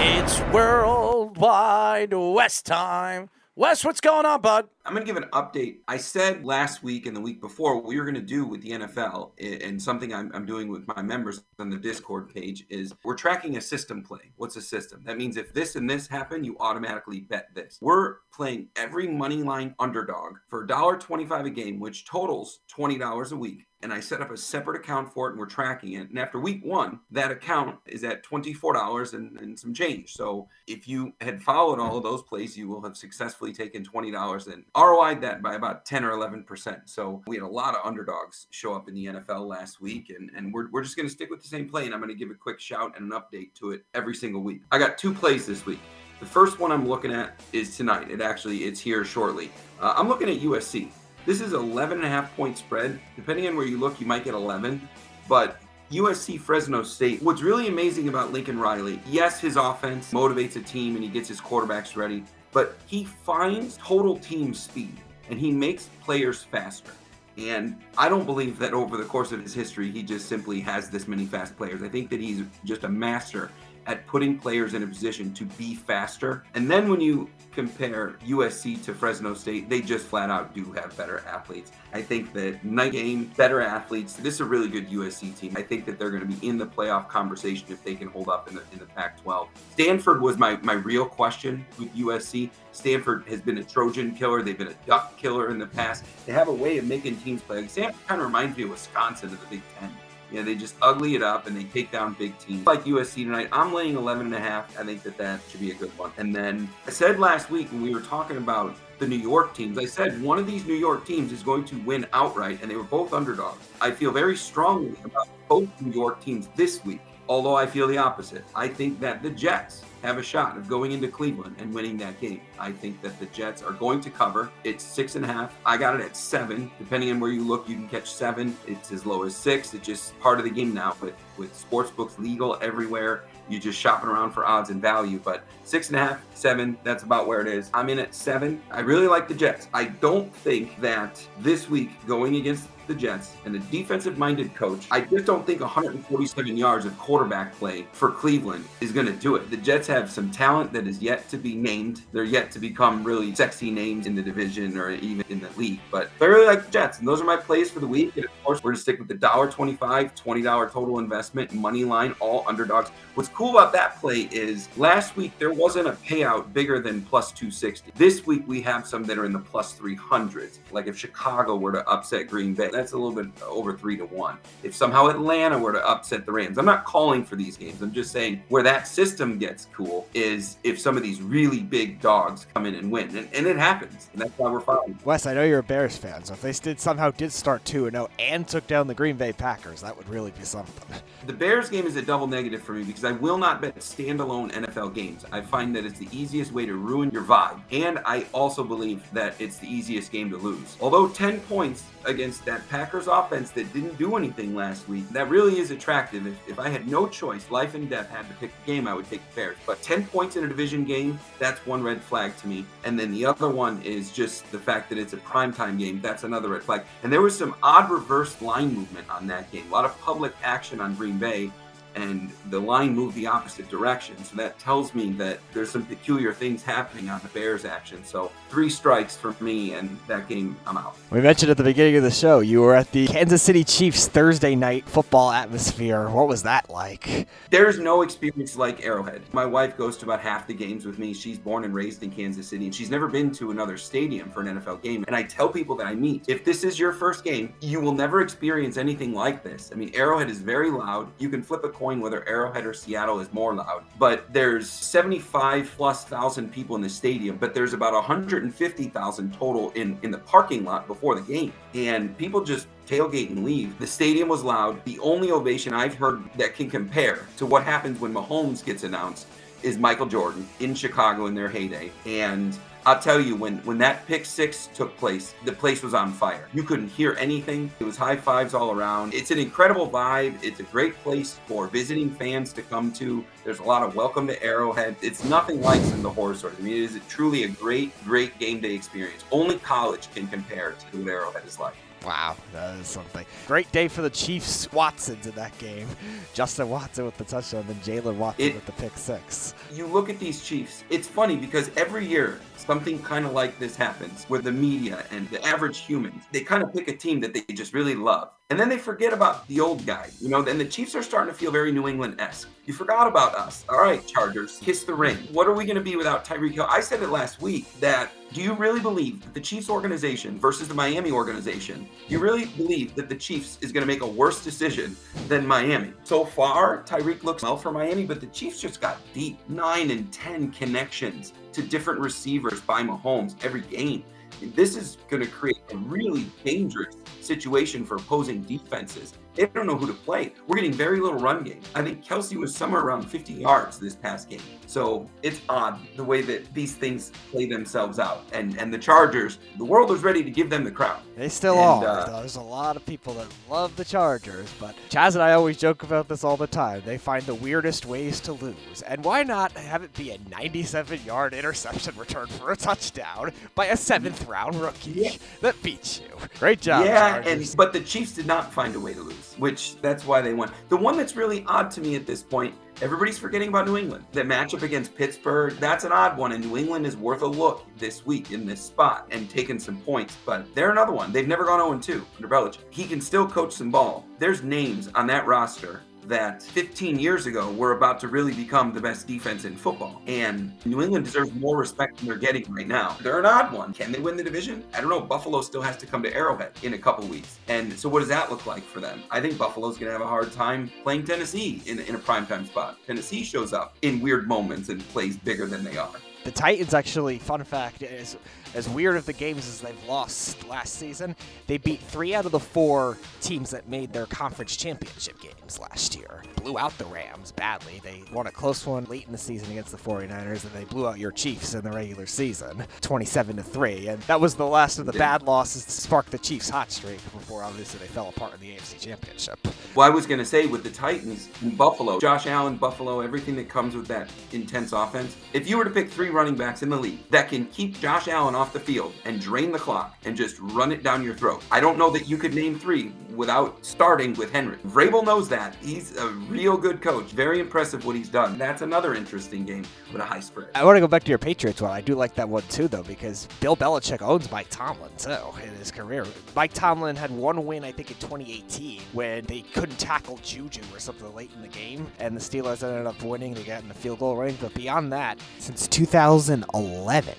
It's Worldwide Wes time. Wes, what's going on, bud? I'm going to give an update. I said last week and the week before what we were going to do with the NFL, and something I'm, I'm doing with my members on the Discord page is we're tracking a system play. What's a system? That means if this and this happen, you automatically bet this. We're playing every money line underdog for $1.25 a game, which totals $20 a week. And I set up a separate account for it and we're tracking it. And after week one, that account is at $24 and, and some change. So if you had followed all of those plays, you will have successfully taken $20 and ROI'd that by about 10 or 11%. So we had a lot of underdogs show up in the NFL last week, and, and we're, we're just going to stick with the same play. And I'm going to give a quick shout and an update to it every single week. I got two plays this week. The first one I'm looking at is tonight. It actually it's here shortly. Uh, I'm looking at USC. This is 11 and a half point spread. Depending on where you look, you might get 11. But USC Fresno State. What's really amazing about Lincoln Riley, yes, his offense motivates a team and he gets his quarterbacks ready, but he finds total team speed and he makes players faster. And I don't believe that over the course of his history, he just simply has this many fast players. I think that he's just a master at putting players in a position to be faster. And then when you compare USC to Fresno State, they just flat out do have better athletes. I think that night game, better athletes. This is a really good USC team. I think that they're going to be in the playoff conversation if they can hold up in the in the Pac-12. Stanford was my my real question with USC. Stanford has been a Trojan killer. They've been a duck killer in the past. They have a way of making teams play. Stanford kind of reminds me of Wisconsin of the Big Ten. You know, they just ugly it up and they take down big teams. Like USC tonight, I'm laying 11 and a half. I think that that should be a good one. And then I said last week when we were talking about the New York teams, I said one of these New York teams is going to win outright, and they were both underdogs. I feel very strongly about both New York teams this week, although I feel the opposite. I think that the Jets have a shot of going into Cleveland and winning that game. I think that the Jets are going to cover. It's six and a half. I got it at seven. Depending on where you look, you can catch seven. It's as low as six. It's just part of the game now with with sports books legal everywhere. You're just shopping around for odds and value. But six and a half, seven, that's about where it is. I'm in at seven. I really like the Jets. I don't think that this week going against the Jets and a defensive minded coach, I just don't think 147 yards of quarterback play for Cleveland is going to do it. The Jets have some talent that is yet to be named. They're yet to become really sexy names in the division or even in the league. But I really like the Jets. And those are my plays for the week. And of course, we're going to stick with the $1.25, $20 total investment, money line, all underdogs. What's cool about that play is last week there wasn't a payout bigger than plus 260. This week we have some that are in the plus 300s. Like if Chicago were to upset Green Bay, that's a little bit over three to one. If somehow Atlanta were to upset the Rams, I'm not calling for these games. I'm just saying where that system gets cool is if some of these really big dogs come in and win, and, and it happens, and that's why we're following. Wes, I know you're a Bears fan, so if they did somehow did start two and zero and took down the Green Bay Packers, that would really be something. [LAUGHS] The Bears game is a double negative for me because I will not bet standalone NFL games. I find that it's the easiest way to ruin your vibe, and I also believe that it's the easiest game to lose. Although 10 points against that Packers offense that didn't do anything last week, that really is attractive. If, if I had no choice, life and death had to pick a game, I would take the Bears. But 10 points in a division game, that's one red flag to me. And then the other one is just the fact that it's a primetime game. That's another red flag. And there was some odd reverse line movement on that game. A lot of public action on Green Bay and the line moved the opposite direction. So that tells me that there's some peculiar things happening on the Bears action. So three strikes for me, and that game, I'm out. We mentioned at the beginning of the show you were at the Kansas City Chiefs Thursday night football atmosphere. What was that like? There's no experience like Arrowhead. My wife goes to about half the games with me. She's born and raised in Kansas City, and she's never been to another stadium for an NFL game. And I tell people that I meet, if this is your first game, you will never experience anything like this. I mean, Arrowhead is very loud. You can flip a coin whether Arrowhead or Seattle is more loud. But there's 75 plus thousand people in the stadium, but there's about 150,000 total in in the parking lot before the game. And people just tailgate and leave. The stadium was loud. The only ovation I've heard that can compare to what happens when Mahomes gets announced is Michael Jordan in Chicago in their heyday. And I'll tell you, when when that pick six took place, the place was on fire. You couldn't hear anything. It was high fives all around. It's an incredible vibe. It's a great place for visiting fans to come to. There's a lot of welcome to Arrowhead. It's nothing like in the horror stories. I mean, it is truly a great, great game day experience. Only college can compare to what Arrowhead is like. Wow, that is something. Great day for the Chiefs Watsons in that game. [LAUGHS] Justin Watson with the touchdown, and Jaylen Watson It- with the pick six. you look at these Chiefs, it's funny because every year something kind of like this happens where the media and the average humans, they kind of pick a team that they just really love. And then they forget about the old guy, you know, and the Chiefs are starting to feel very New England esque. You forgot about us. All right, Chargers, kiss the ring. What are we going to be without Tyreek Hill? I said it last week that do you really believe that the Chiefs organization versus the Miami organization, you really believe that the Chiefs is going to make a worse decision than Miami? So far, Tyreek looks well for Miami, but the Chiefs just got deep. Nine and 10 connections to different receivers by Mahomes every game. This is going to create a really dangerous situation for opposing defenses. They don't know who to play. We're getting very little run game. I think Kelce was somewhere around 50 yards this past game. So it's odd the way that these things play themselves out. And and the Chargers, the world was ready to give them the crown. They still And, are. uh, There's a lot of people that love the Chargers, but Chaz and I always joke about this all the time. They find the weirdest ways to lose. And why not have it be a 97 yard interception return for a touchdown by a seventh round rookie Yeah. that beats you? Great job, yeah, Chargers. and but the Chiefs did not find a way to lose, which that's why they won. The one that's really odd to me at this point, everybody's forgetting about New England. That matchup against Pittsburgh, that's an odd one, and New England is worth a look this week in this spot and taking some points. But they're another one. They've never gone 0-2 under Belichick. He can still coach some ball. There's names on that roster that 15 years ago were about to really become the best defense in football. And New England deserves more respect than they're getting right now. They're an odd one. Can they win the division? I don't know. Buffalo still has to come to Arrowhead in a couple weeks. And so what does that look like for them? I think Buffalo's going to have a hard time playing Tennessee in, in a primetime spot. Tennessee shows up in weird moments and plays bigger than they are. The Titans actually, fun fact, is as weird of the games as they've lost last season, they beat three out of the four teams that made their conference championship games last year. Blew out the Rams badly. They won a close one late in the season against the 49ers, and they blew out your Chiefs in the regular season, 27 to 3. And that was the last of the bad losses to spark the Chiefs' hot streak before obviously they fell apart in the AFC Championship. Well, I was going to say with the Titans in Buffalo, Josh Allen, Buffalo, everything that comes with that intense offense. If you were to pick three running backs in the league that can keep Josh Allen off the field and drain the clock and just run it down your throat, I don't know that you could name three without starting with Henry. Vrabel knows that. He's a real good coach. Very impressive what he's done. That's another interesting game with a high spread. I want to go back to your Patriots one. I do like that one too, though, because Bill Belichick owns Mike Tomlin too in his career. Mike Tomlin had one win, I think, in 2018 when they couldn't tackle Juju or something late in the game, and the Steelers ended up winning. They got in the field goal range, but beyond that, since 2011.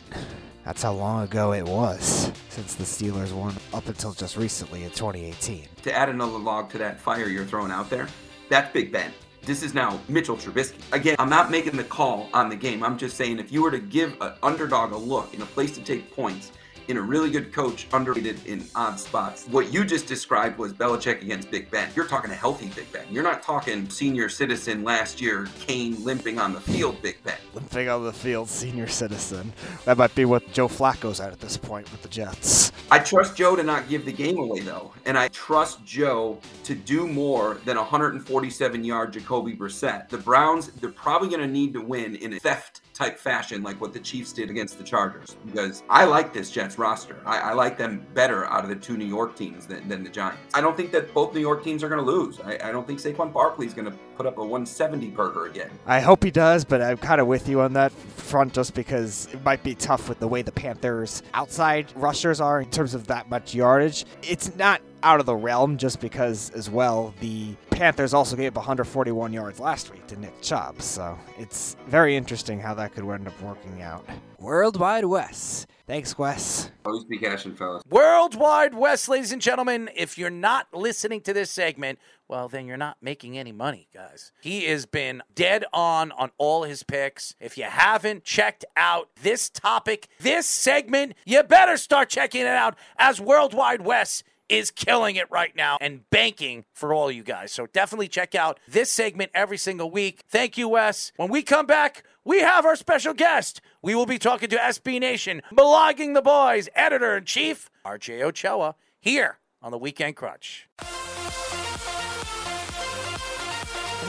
That's how long ago it was since the Steelers won up until just recently in 2018. to add another log to that fire you're throwing out there, that's Big Ben. This is now Mitchell Trubisky. Again, I'm not making the call on the game. I'm just saying if you were to give an underdog a look in a place to take points, in a really good coach, underrated in odd spots. What you just described was Belichick against Big Ben. You're talking a healthy Big Ben. You're not talking senior citizen last year, Kane limping on the field, Big Ben. Limping on the field, senior citizen. That might be what Joe Flacco's at at this point with the Jets. I trust Joe to not give the game away though, and I trust Joe to do more than 147 yard Jacoby Brissett. The Browns, they're probably going to need to win in a theft type fashion, like what the Chiefs did against the Chargers, because I like this Jets roster. I, I like them better out of the two New York teams than, than the Giants. I don't think that both New York teams are going to lose. I, I don't think Saquon Barkley is going to put up a 170 burger again. I hope he does, but I'm kind of with you on that front just because it might be tough with the way the Panthers' outside rushers are in terms of that much yardage. It's not out of the realm just because, as well, the Panthers also gave up 141 yards last week to Nick Chubb. So it's very interesting how that could end up working out. Worldwide Wes. Thanks, Wes. Always be cashing, fellas. Worldwide Wes, ladies and gentlemen. If you're not listening to this segment, well, then you're not making any money, guys. He has been dead on on all his picks. If you haven't checked out this topic, this segment, you better start checking it out as Worldwide Wes is killing it right now and banking for all you guys. So definitely check out this segment every single week. Thank you, Wes. When we come back, we have our special guest. We will be talking to SB Nation, blogging the boys, editor in chief, RJ Ochoa, here on the Weekend Crunch.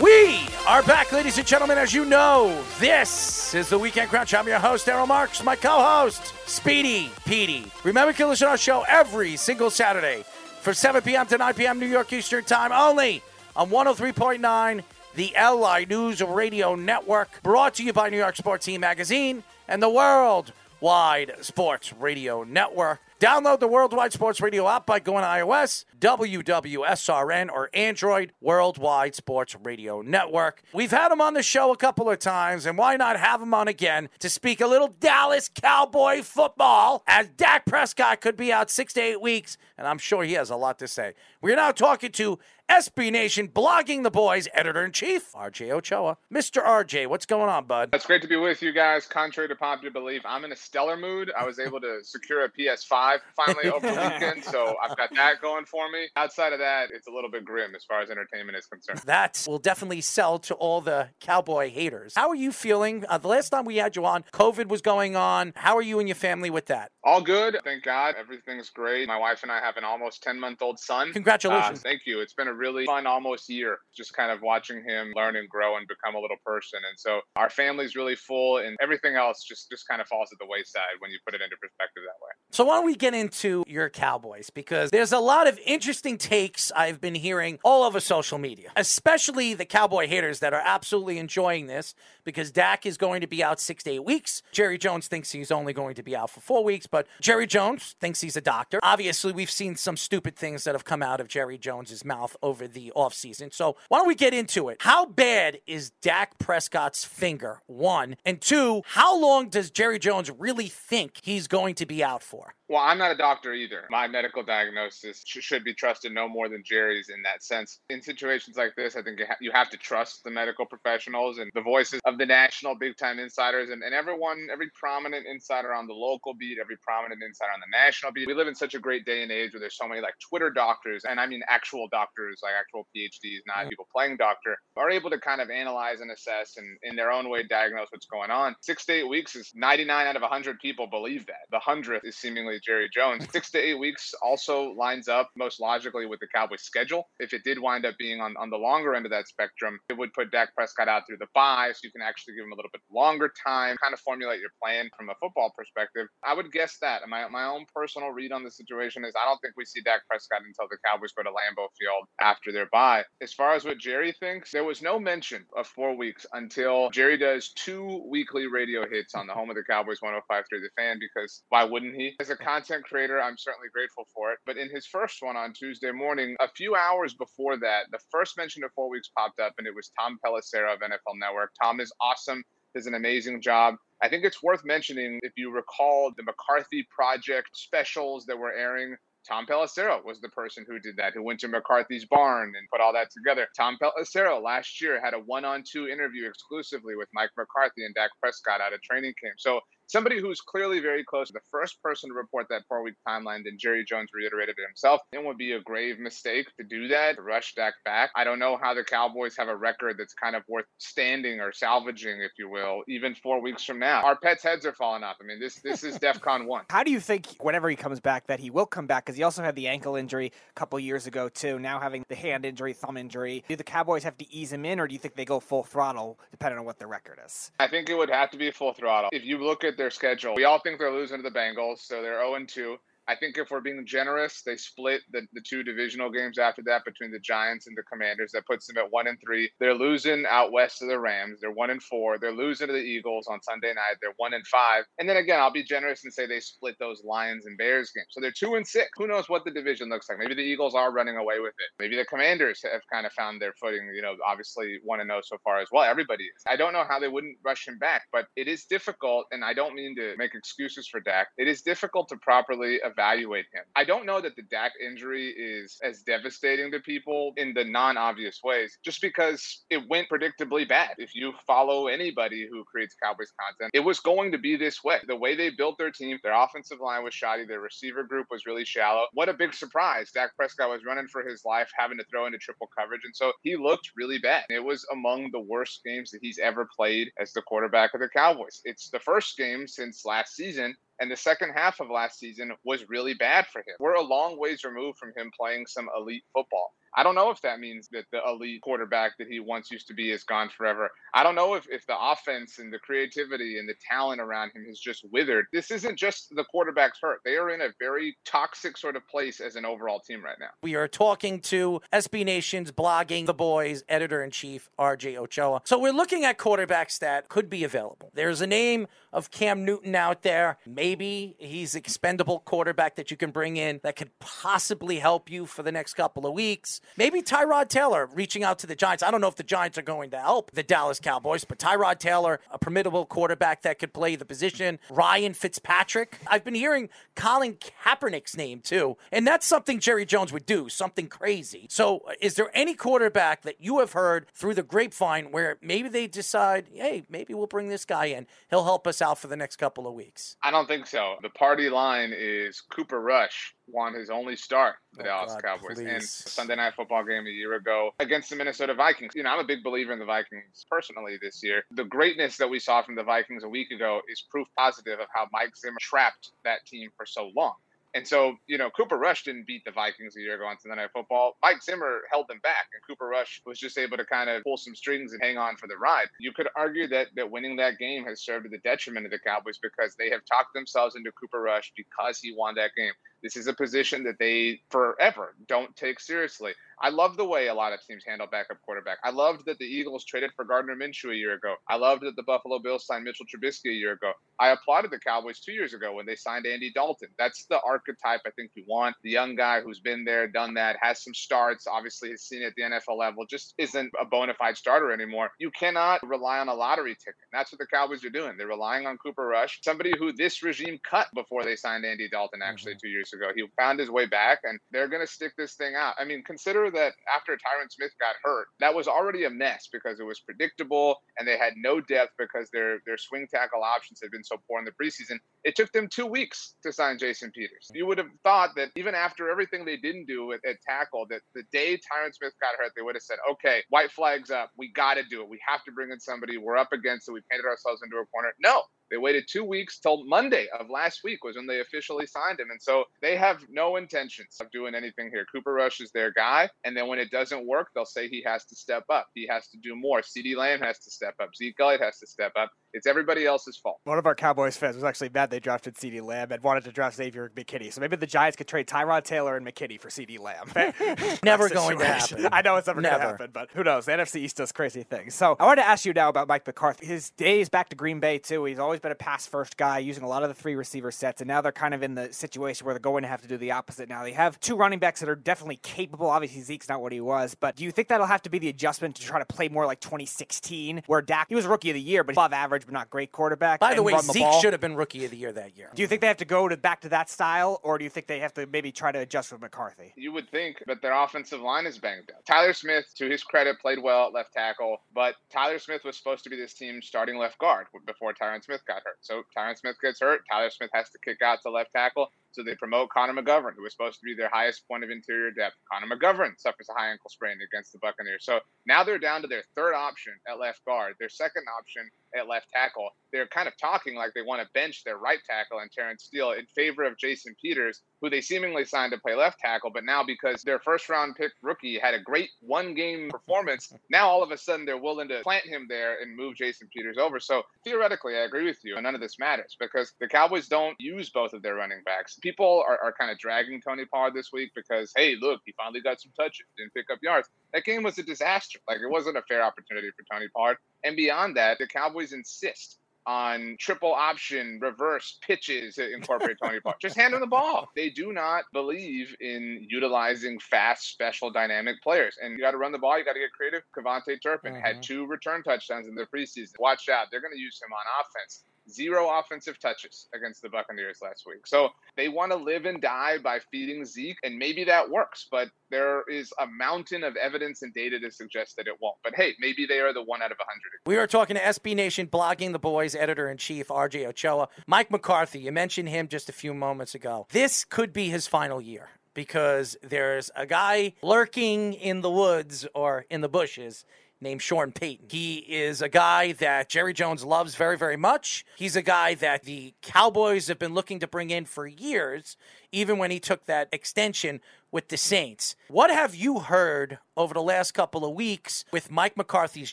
We are back, ladies and gentlemen. As you know, this is the Weekend Crunch. I'm your host, Daryl Marks, my co host, Speedy Petey. Remember, you can listen to our show every single Saturday from 7 p.m. to 9 p.m. New York Eastern Time only on 103.9, the LI News Radio Network, brought to you by New York Sports Team Magazine and the World Wide Sports Radio Network. Download the Worldwide Sports Radio app by going to iOS, WWSRN, or Android Worldwide Sports Radio Network. We've had him on the show a couple of times, and why not have him on again to speak a little Dallas Cowboy football as Dak Prescott could be out six to eight weeks, and I'm sure he has a lot to say. We're now talking to SB Nation blogging the boys editor in chief, RJ Ochoa. Mr. RJ, what's going on, bud? It's great to be with you guys. Contrary to popular belief, I'm in a stellar mood. I was able to secure a PS5 finally [LAUGHS] over the weekend, so I've got that going for me. Outside of that, it's a little bit grim as far as entertainment is concerned. That will definitely sell to all the cowboy haters. How are you feeling? Uh, the last time we had you on, COVID was going on. How are you and your family with that? All good. Thank God. Everything's great. My wife and I have an almost 10 month old son. Congratulations. Uh, thank you. It's been a really fun almost year, just kind of watching him learn and grow and become a little person. And so our family's really full, and everything else just just kind of falls at the wayside when you put it into perspective that way. So why don't we get into your Cowboys? Because there's a lot of interesting takes I've been hearing all over social media, especially the Cowboy haters that are absolutely enjoying this because Dak is going to be out six to eight weeks. Jerry Jones thinks he's only going to be out for four weeks, but Jerry Jones thinks he's a doctor. Obviously, we've seen some stupid things that have come out of Jerry Jones's mouth over the offseason. So why don't we get into it? How bad is Dak Prescott's finger? One. And two, how long does Jerry Jones really think he's going to be out for? Well, I'm not a doctor either. My medical diagnosis sh- should be trusted no more than Jerry's in that sense. In situations like this, I think you, have to trust the medical professionals and the voices of the national big time insiders and, and everyone, every prominent insider on the local beat, every prominent insider on the national beat. We live in such a great day and age where there's so many like Twitter doctors, and I mean actual doctors, like actual PhDs, not people playing doctor, are able to kind of analyze and assess and in their own way diagnose what's going on. Six to eight weeks is 99 out of 100 people believe that. The 100th is seemingly Jerry Jones. Six to eight weeks also lines up most logically with the Cowboys' schedule. If it did wind up being on, on the longer end of that spectrum, it would put Dak Prescott out through the bye, so you can actually give him a little bit longer time, kind of formulate your plan from a football perspective. I would guess that. My, my own personal read on the situation is I don't think we see Dak Prescott until the Cowboys go to Lambeau Field after their bye. As far as what Jerry thinks, there was no mention of four weeks until Jerry does two weekly radio hits on the home of the Cowboys 105.3 The Fan because why wouldn't he? As a content creator, I'm certainly grateful for it. But in his first one on Tuesday morning, a few hours before that, the first mention of four weeks popped up, and it was Tom Pelissero of NFL Network. Tom is awesome, does an amazing job. I think it's worth mentioning if you recall the McCarthy Project specials that were airing Tom Pelissero was the person who did that, who went to McCarthy's barn and put all that together. Tom Pelissero last year had a one on two interview exclusively with Mike McCarthy and Dak Prescott at a training camp. So somebody who's clearly very close, the first person to report that four week timeline, then Jerry Jones reiterated it himself. It would be a grave mistake to do that, to rush Dak back. I don't know how the Cowboys have a record that's kind of worth standing or salvaging, if you will, even four weeks from now. Our pets' heads are falling off. I mean, this this is DEFCON one. How do you think whenever he comes back that he will come back? Because he also had the ankle injury a couple years ago too. Now having the hand injury, thumb injury. Do the Cowboys have to ease him in, or do you think they go full throttle depending on what their record is? I think it would have to be full throttle. If you look at their schedule, we all think they're losing to the Bengals, so they're 0 2. I think if we're being generous, they split the, the two divisional games after that between the Giants and the Commanders. That puts them at one and three. They're losing out west of the Rams. They're one and four. They're losing to the Eagles on Sunday night. They're one and five. And then again, I'll be generous and say they split those Lions and Bears games. So they're two and six. Who knows what the division looks like? Maybe the Eagles are running away with it. Maybe the Commanders have kind of found their footing. You know, obviously one and zero so far as well. Everybody is. I don't know how they wouldn't rush him back, but it is difficult. And I don't mean to make excuses for Dak. It is difficult to properly evaluate him. I don't know that the Dak injury is as devastating to people in the non obvious ways, just because it went predictably bad. If you follow anybody who creates Cowboys content, it was going to be this way. The way they built their team, their offensive line was shoddy, their receiver group was really shallow. What a big surprise. Dak Prescott was running for his life, having to throw into triple coverage. And so he looked really bad. It was among the worst games that he's ever played as the quarterback of the Cowboys. It's the first game since last season and the second half of last season was really bad for him. We're a long ways removed from him playing some elite football. I don't know if that means that the elite quarterback that he once used to be is gone forever. I don't know if, if the offense and the creativity and the talent around him has just withered. This isn't just the quarterback's hurt. They are in a very toxic sort of place as an overall team right now. We are talking to SB Nation's blogging the boys editor in chief, RJ Ochoa. So we're looking at quarterbacks that could be available. There's a name of Cam Newton out there. Maybe he's expendable quarterback that you can bring in that could possibly help you for the next couple of weeks. Maybe Tyrod Taylor reaching out to the Giants. I don't know if the Giants are going to help the Dallas Cowboys, but Tyrod Taylor, a formidable quarterback that could play the position. Ryan Fitzpatrick. I've been hearing Colin Kaepernick's name too, and that's something Jerry Jones would do, something crazy. So, uh, is there any quarterback that you have heard through the grapevine where maybe they decide, hey, maybe we'll bring this guy in. He'll help us out for the next couple of weeks. I don't think so. The party line is Cooper Rush won his only start for the Oh, Dallas God, Cowboys in please. Sunday night football game a year ago against the Minnesota Vikings. You know, I'm a big believer in the Vikings personally this year. The greatness that we saw from the Vikings a week ago is proof positive of how Mike Zimmer trapped that team for so long. And so, you know, Cooper Rush didn't beat the Vikings a year ago on Sunday Night Football. Mike Zimmer held them back, and Cooper Rush was just able to kind of pull some strings and hang on for the ride. You could argue that that winning that game has served to the detriment of the Cowboys because they have talked themselves into Cooper Rush because he won that game. This is a position that they forever don't take seriously. I love the way a lot of teams handle backup quarterback. I loved that the Eagles traded for Gardner Minshew a year ago. I loved that the Buffalo Bills signed Mitchell Trubisky a year ago. I applauded the Cowboys two years ago when they signed Andy Dalton. That's the archetype I think you want. The young guy who's been there, done that, has some starts, obviously has seen it at the NFL level, just isn't a bona fide starter anymore. You cannot rely on a lottery ticket. That's what the Cowboys are doing. They're relying on Cooper Rush, somebody who this regime cut before they signed Andy Dalton actually mm-hmm. two years ago. He found his way back, and they're going to stick this thing out. I mean, consider that after Tyron Smith got hurt, that was already a mess because it was predictable and they had no depth because their their swing tackle options had been so poor in the preseason. It took them two weeks to sign Jason Peters. You would have thought that even after everything they didn't do at, at tackle, that the day Tyron Smith got hurt, they would have said, "Okay, white flags up. We got to do it. We have to bring in somebody. We're up against it. We painted ourselves into a corner." No, they waited two weeks till Monday of last week was when they officially signed him. And so they have no intentions of doing anything here. Cooper Rush is their guy. And then when it doesn't work, they'll say he has to step up. He has to do more. CeeDee Lamb has to step up. Zeke Elliott has to step up. It's everybody else's fault. One of our Cowboys fans was actually mad they drafted CeeDee Lamb and wanted to draft Xavier McKinney. So maybe the Giants could trade Tyrod Taylor and McKinney for CeeDee Lamb. [LAUGHS] Never going to happen. [LAUGHS] I know it's never, going to happen, but who knows? The NFC East does crazy things. So I wanted to ask you now about Mike McCarthy. His days back to Green Bay, too. He's always been a pass first guy, using a lot of the three receiver sets, and now they're kind of in the situation where they're going to have to do the opposite now. They have two running backs that are definitely capable. Obviously, Zeke's not what he was, but do you think that'll have to be the adjustment to try to play more like 2016, where Dak, he was rookie of the year, but above average, but not great quarterback? By the way, run the Zeke ball? should have been rookie of the year that year. Do you think they have to go to back to that style, or do you think they have to maybe try to adjust with McCarthy? You would think, but their offensive line is banged up. Tyler Smith, to his credit, played well at left tackle, but Tyler Smith was supposed to be this team's starting left guard before Tyron Smith got hurt. So Tyron Smith gets hurt. Tyler Smith has to kick out to left tackle. So they promote Connor McGovern, who was supposed to be their highest point of interior depth. Connor McGovern suffers a high ankle sprain against the Buccaneers. So now they're down to their third option at left guard, their second option at left tackle. They're kind of talking like they want to bench their right tackle and Terrence Steele in favor of Jason Peters, who they seemingly signed to play left tackle. But now, because their first round pick rookie had a great one game performance, now all of a sudden they're willing to plant him there and move Jason Peters over. So theoretically, I agree with you. None of this matters because the Cowboys don't use both of their running backs. People are, are kind of dragging Tony Pollard this week because, hey, look, he finally got some touches, didn't pick up yards. That game was a disaster. Like, it wasn't a fair opportunity for Tony Pollard. And beyond that, the Cowboys insist on triple option reverse pitches that incorporate Tony [LAUGHS] Pollard. Just hand him the ball. They do not believe in utilizing fast, special, dynamic players. And you got to run the ball. You got to get creative. KaVontae Turpin had mm-hmm. two return touchdowns in the preseason. Watch out. They're going to use him on offense. Zero offensive touches against the Buccaneers last week. So they want to live and die by feeding Zeke, and maybe that works, but there is a mountain of evidence and data to suggest that it won't. But hey, maybe they are the one out of a hundred. We are talking to SB Nation, blogging the boys, editor in chief, RJ Ochoa. Mike McCarthy, you mentioned him just a few moments ago. This could be his final year because there's a guy lurking in the woods or in the bushes named Sean Payton. He is a guy that Jerry Jones loves very, very much. He's a guy that the Cowboys have been looking to bring in for years, even when he took that extension with the Saints. What have you heard over the last couple of weeks with Mike McCarthy's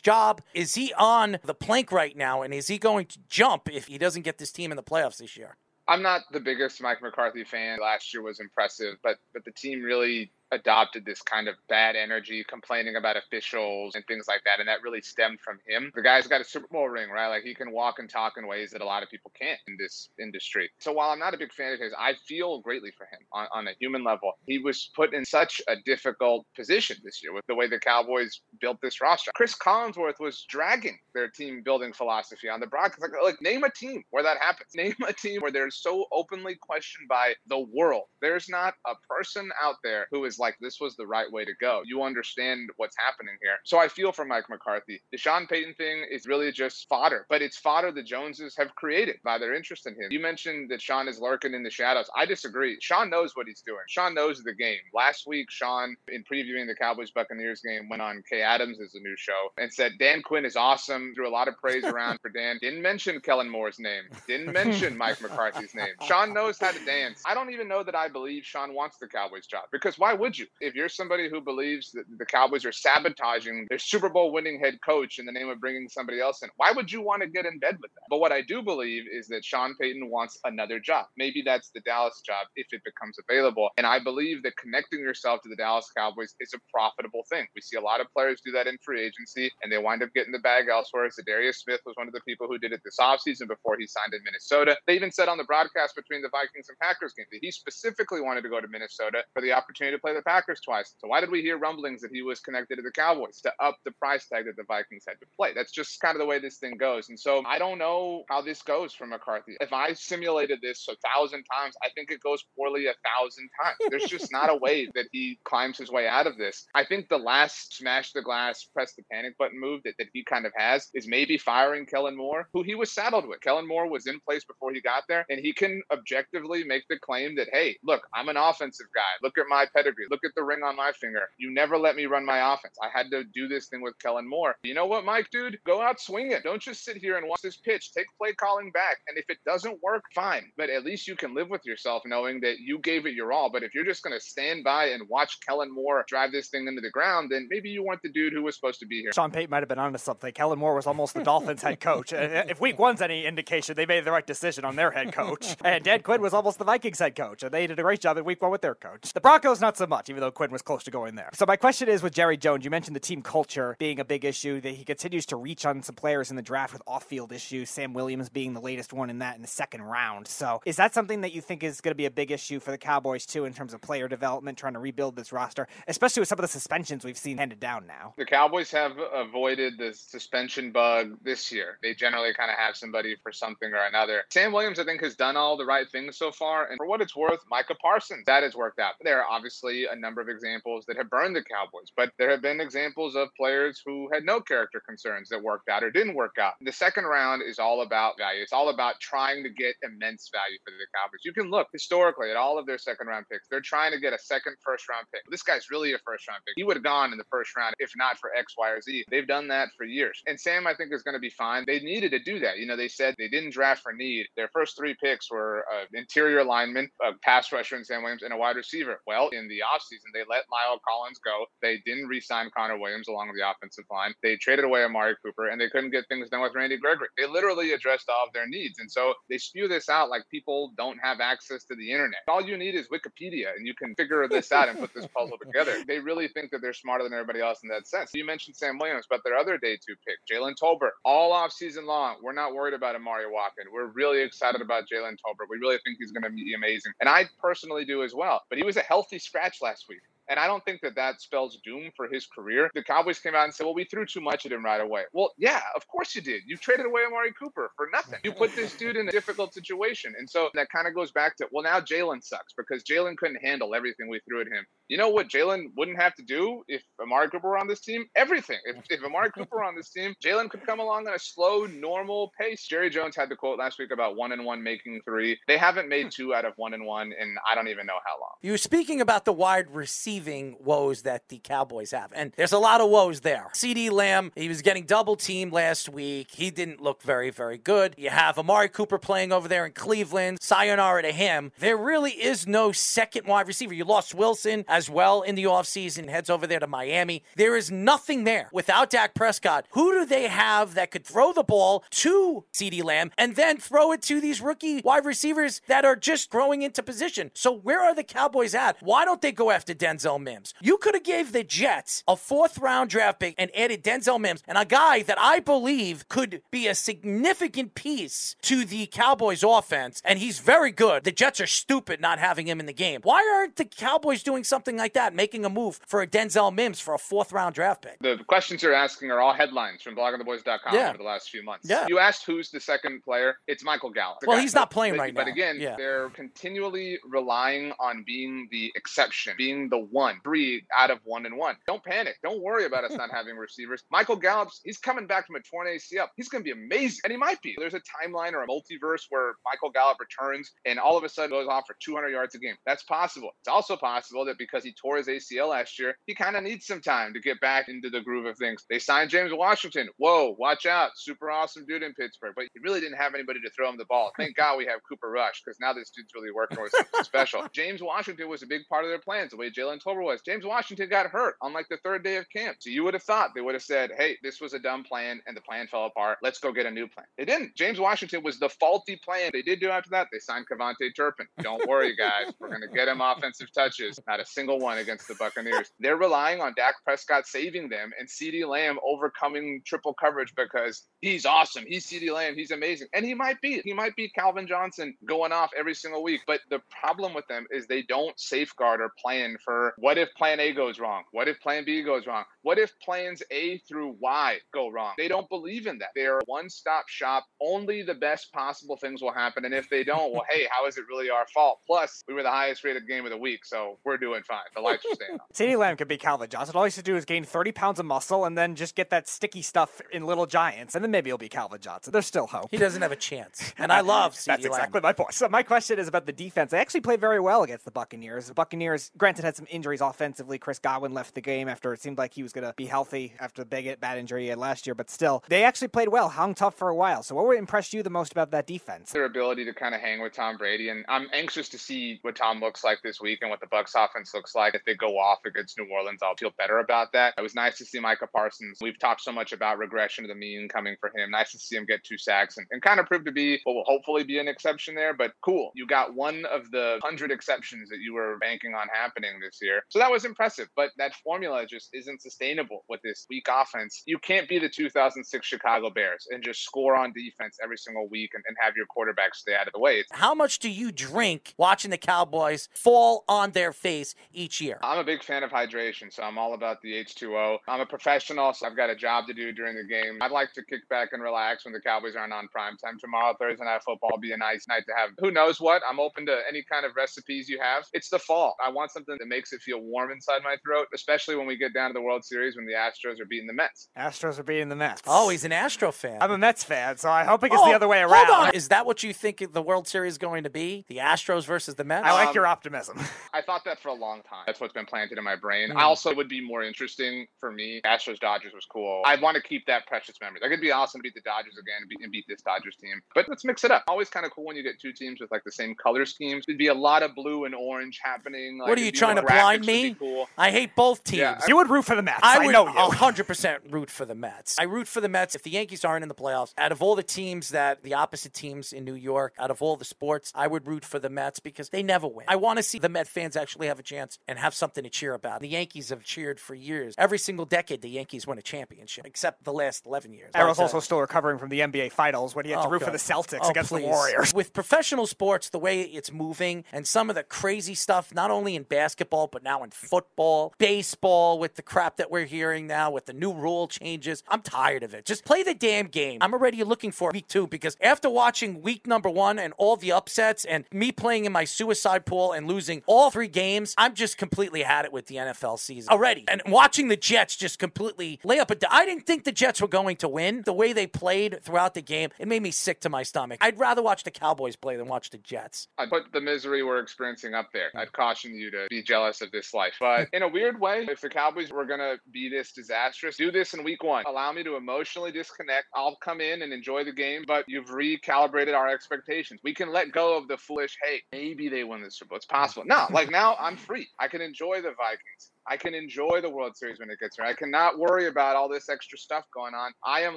job? Is he on the plank right now, and is he going to jump if he doesn't get this team in the playoffs this year? I'm not the biggest Mike McCarthy fan. Last year was impressive, but but the team really adopted this kind of bad energy, complaining about officials and things like that. And that really stemmed from him. The guy's got a Super Bowl ring, right? Like he can walk and talk in ways that a lot of people can't in this industry. So while I'm not a big fan of his, I feel greatly for him on, on a human level. He was put in such a difficult position this year with the way the Cowboys built this roster. Chris Collinsworth was dragging their team building philosophy on the broadcast. Like, like name a team where that happens. [LAUGHS] Name a team where they're so openly questioned by the world. There's not a person out there who is like this was the right way to go. You understand what's happening here. So I feel for Mike McCarthy. The Sean Payton thing is really just fodder, but it's fodder the Joneses have created by their interest in him. You mentioned that Sean is lurking in the shadows. I disagree. Sean knows what he's doing. Sean knows the game. Last week, Sean, in previewing the Cowboys Buccaneers game, went on Kay Adams as a new show and said Dan Quinn is awesome. Threw a lot of praise [LAUGHS] around for Dan. Didn't mention Kellen Moore's name. Didn't mention Mike McCarthy's name. Sean knows how to dance. I don't even know that I believe Sean wants the Cowboys job because why would you? if you're somebody who believes that the Cowboys are sabotaging their Super Bowl winning head coach in the name of bringing somebody else in, why would you want to get in bed with that? But what I do believe is that Sean Payton wants another job. Maybe that's the Dallas job if it becomes available. And I believe that connecting yourself to the Dallas Cowboys is a profitable thing. We see a lot of players do that in free agency and they wind up getting the bag elsewhere. Za'Darius Smith was one of the people who did it this offseason before he signed in Minnesota. They even said on the broadcast between the Vikings and Packers game that he specifically wanted to go to Minnesota for the opportunity to play the Packers twice. So why did we hear rumblings that he was connected to the Cowboys to up the price tag that the Vikings had to play? That's just kind of the way this thing goes. And so I don't know how this goes for McCarthy. If I simulated this a thousand times, I think it goes poorly a thousand times. There's just [LAUGHS] not a way that he climbs his way out of this. I think the last smash the glass, press the panic button move that, that he kind of has is maybe firing Kellen Moore, who he was saddled with. Kellen Moore was in place before he got there, and he can objectively make the claim that, hey, look, I'm an offensive guy. Look at my pedigree. Look at the ring on my finger. You never let me run my offense. I had to do this thing with Kellen Moore. You know what, Mike, dude? Go out, swing it. Don't just sit here and watch this pitch. Take play calling back. And if it doesn't work, fine. But at least you can live with yourself knowing that you gave it your all. But if you're just going to stand by and watch Kellen Moore drive this thing into the ground, then maybe you weren't the dude who was supposed to be here. Sean Payton might have been onto something. Kellen Moore was almost the Dolphins head coach. Uh, uh, if week one's any indication, they made the right decision on their head coach. And Dan Quinn was almost the Vikings head coach. And they did a great job in week one with their coach. The Broncos, not so much, even though Quinn was close to going there. So my question is with Jerry Jones, you mentioned the team culture being a big issue, that he continues to reach on some players in the draft with off field issues, Sam Williams being the latest one in that in the second round. So is that something that you think is going to be a big issue for the Cowboys too in terms of player development, trying to rebuild this roster, especially with some of the suspensions we've seen handed down now? The Cowboys have avoided the suspension bug this year. They generally kind of have somebody for something or another. Sam Williams, I think, has done all the right things so far. And for what it's worth, Micah Parsons, that has worked out. There are obviously a number of examples that have burned the Cowboys, but there have been examples of players who had no character concerns that worked out or didn't work out. The second round is all about value. It's all about trying to get immense value for the Cowboys. You can look historically at all of their second round picks. They're trying to get a second first round pick. This guy's really a first round pick. He would have gone in the first round if not for X, Y, or Z. They've done that for years. And Sam, I think, is going to be fine. They needed to do that. You know, they said they didn't draft for need. Their first three picks were uh, interior lineman, a pass rusher in Sam Williams, and a wide receiver. Well, in the offseason, they let La'el Collins go. They didn't re sign Connor Williams along the offensive line. They traded away Amari Cooper, and they couldn't get things done with Randy Gregory. They literally addressed all of their needs. And so they spew this out like people don't have access to the internet. All you need is Wikipedia, and you can figure this out and put this puzzle [LAUGHS] together. They really think that they're smarter than everybody else in that sense. You mentioned Sam Williams, but their other day two pick, Jalen Tolbert, all off season long. We're not worried about Amari Watkins. We're really excited about Jalen Tolbert. We really think he's going to be amazing. And I personally do as well. But he was a healthy scratch last week. And I don't think that that spells doom for his career. The Cowboys came out and said, well, we threw too much at him right away. Well, yeah, of course you did. You traded away Amari Cooper for nothing. You put this dude in a difficult situation. And so that kind of goes back to, well, now Jalen sucks because Jalen couldn't handle everything we threw at him. You know what Jalen wouldn't have to do if Amari Cooper were on this team? Everything. If, if Amari Cooper were on this team, Jalen could come along at a slow, normal pace. Jerry Jones had the quote last week about one and one making three. They haven't made two out of one and one in I don't even know how long. You were speaking about the wide receiving woes that the Cowboys have, and there's a lot of woes there. CeeDee Lamb, he was getting double teamed last week. He didn't look very, very good. You have Amari Cooper playing over there in Cleveland. Sayonara to him. There really is no second wide receiver. You lost Wilson as well in the offseason, heads over there to Miami. There is nothing there without Dak Prescott. Who do they have that could throw the ball to CeeDee Lamb and then throw it to these rookie wide receivers that are just growing into position? So where are the Cowboys at? Why don't they go after Denzel Mims? You could have gave the Jets a fourth round draft pick and added Denzel Mims and a guy that I believe could be a significant piece to the Cowboys offense, and he's very good. The Jets are stupid not having him in the game. Why aren't the Cowboys doing something like that, making a move for a Denzel Mims for a fourth round draft pick? The questions you're asking are all headlines from bloggingtheboys.com Yeah. over the last few months. Yeah. You asked who's the second player. It's Michael Gallup. Well, he's not playing right But now. But again, Yeah. they're continually relying on being the exception, being the one, three out of one and one. Don't panic. Don't worry about us not having receivers. [LAUGHS] Michael Gallup's, he's coming back from a torn ACL. He's going to be amazing. And he might be. There's a timeline or a multiverse where Michael Gallup returns and all of a sudden goes off for 200 yards a game. That's possible. It's also possible that because he tore his ACL last year, he kind of needs some time to get back into the groove of things. They signed James Washington. Whoa, watch out. Super awesome dude in Pittsburgh. But he really didn't have anybody to throw him the ball. Thank God we have Cooper Rush because now this dude's really working with something special. [LAUGHS] James Washington was a big part of their plans, the way Jalen Was. James Washington got hurt on like the third day of camp. So you would have thought they would have said, hey, this was a dumb plan and the plan fell apart. Let's go get a new plan. They didn't. James Washington was the faulty plan. They did do after that. They signed KaVontae Turpin. Don't worry, guys. We're going to get him offensive touches. Not a single one against the Buccaneers. They're relying on Dak Prescott saving them and CeeDee Lamb overcoming triple coverage because he's awesome. He's CeeDee Lamb. He's amazing. And he might be. He might be Calvin Johnson going off every single week. But the problem with them is they don't safeguard or plan for what if plan A goes wrong? What if plan B goes wrong? What if plans A through Y go wrong? They don't believe in that. They're a one stop shop. Only the best possible things will happen. And if they don't, well, hey, how is it really our fault? Plus, we were the highest rated game of the week, so we're doing fine. The lights are staying on. [LAUGHS] CeeDee Lamb could be Calvin Johnson. All he has to do is gain 30 pounds of muscle and then just get that sticky stuff in Little Giants, and then maybe he'll be Calvin Johnson. There's still hope. He doesn't have a chance. And I love [LAUGHS] CeeDee That's Lamb. exactly my point. So my question is about the defense. They actually played very well against the Buccaneers. The Buccaneers, granted, had some injuries offensively. Chris Godwin left the game after it seemed like he was going to be healthy after the big bad injury he had last year, but still, they actually played well, hung tough for a while. So what would impress you the most about that defense? their ability to kind of hang with Tom Brady, and I'm anxious to see what Tom looks like this week and what the Bucs offense looks like. If they go off against New Orleans, I'll feel better about that. It was nice to see Micah Parsons. We've talked so much about regression to the mean coming for him. Nice to see him get two sacks and, and kind of prove to be what will hopefully be an exception there. But cool, you got one of the hundred exceptions that you were banking on happening this year, so that was impressive. But that formula just isn't sustainable with this weak offense. You can't be the 2006 Chicago Bears and just score on defense every single week and, and have your quarterback stay out of the way. It's How much do you drink watching the Cowboys fall on their face each year? I'm a big fan of hydration, so I'm all about the H2O. I'm a professional, so I've got a job to do during the game. I'd like to kick back and relax when the Cowboys aren't on prime time tomorrow. Thursday night football will be a nice night to have. Who knows what? I'm open to any kind of recipes you have. It's the fall. I want something that makes it feel warm inside my throat, especially when we get down to the World Series when the Astros are beating the Mets. Astros are beating the Mets. Oh, he's an Astro fan. I'm a Mets fan, so I hope it gets Oh, the other way hold around. on. Is that what you think the World Series is going to be? The Astros versus the Mets? I like Um, your optimism. [LAUGHS] I thought that for a long time. That's what's been planted in my brain. Hmm. I also would be more interesting for me. Astros Dodgers was cool. I want to keep that precious memory. Like it'd be awesome to beat the Dodgers again and beat, and beat this Dodgers team. But let's mix it up. Always kind of cool when you get two teams with like the same color schemes. It'd be a lot of blue and orange happening. Like, what are you trying to more graphics blind would me? Cool. I hate both teams. Yeah, you would root for the Mets. I I, would know you. 100% root for the Mets. I root for the Mets. If the Yankees aren't in the playoffs, out of all the teams that the opposite teams in New York, out of all the sports, I would root for the Mets because they never win. I want to see the Met fans actually have a chance and have something to cheer about. The Yankees have cheered for years. Every single decade, the Yankees win a championship, except the last 11 years. Arrow's But, uh, also still recovering from the NBA Finals when he had to Oh, root for the Celtics Oh, against please. the Warriors. With professional sports, the way it's moving and some of the crazy stuff, not only in basketball, but now in football, baseball, with the crap that we're hearing now, with the new rule changes, I'm tired of it. Just play the damn game. I'm already looking for week two because after watching week number one and all the upsets and me playing in my suicide pool and losing all three games, I'm just completely had it with the NFL season already. And watching the Jets just completely lay up a. I didn't think the Jets were going to win. The way they played throughout the game, it made me sick to my stomach. I'd rather watch the Cowboys play than watch the Jets. I put the misery we're experiencing up there. I'd caution you to be jealous of this life. But in a weird way, if the Cowboys were going to be this disastrous, do this in week one. Allow me to emotionally disconnect. I'll come in and enjoy the game, but you've recalibrated our expectations. We can let go of the foolish, hey, maybe they win the Super Bowl. It's possible. No, like now I'm free. I can enjoy the Vikings. I can enjoy the World Series when it gets here. I cannot worry about all this extra stuff going on. I am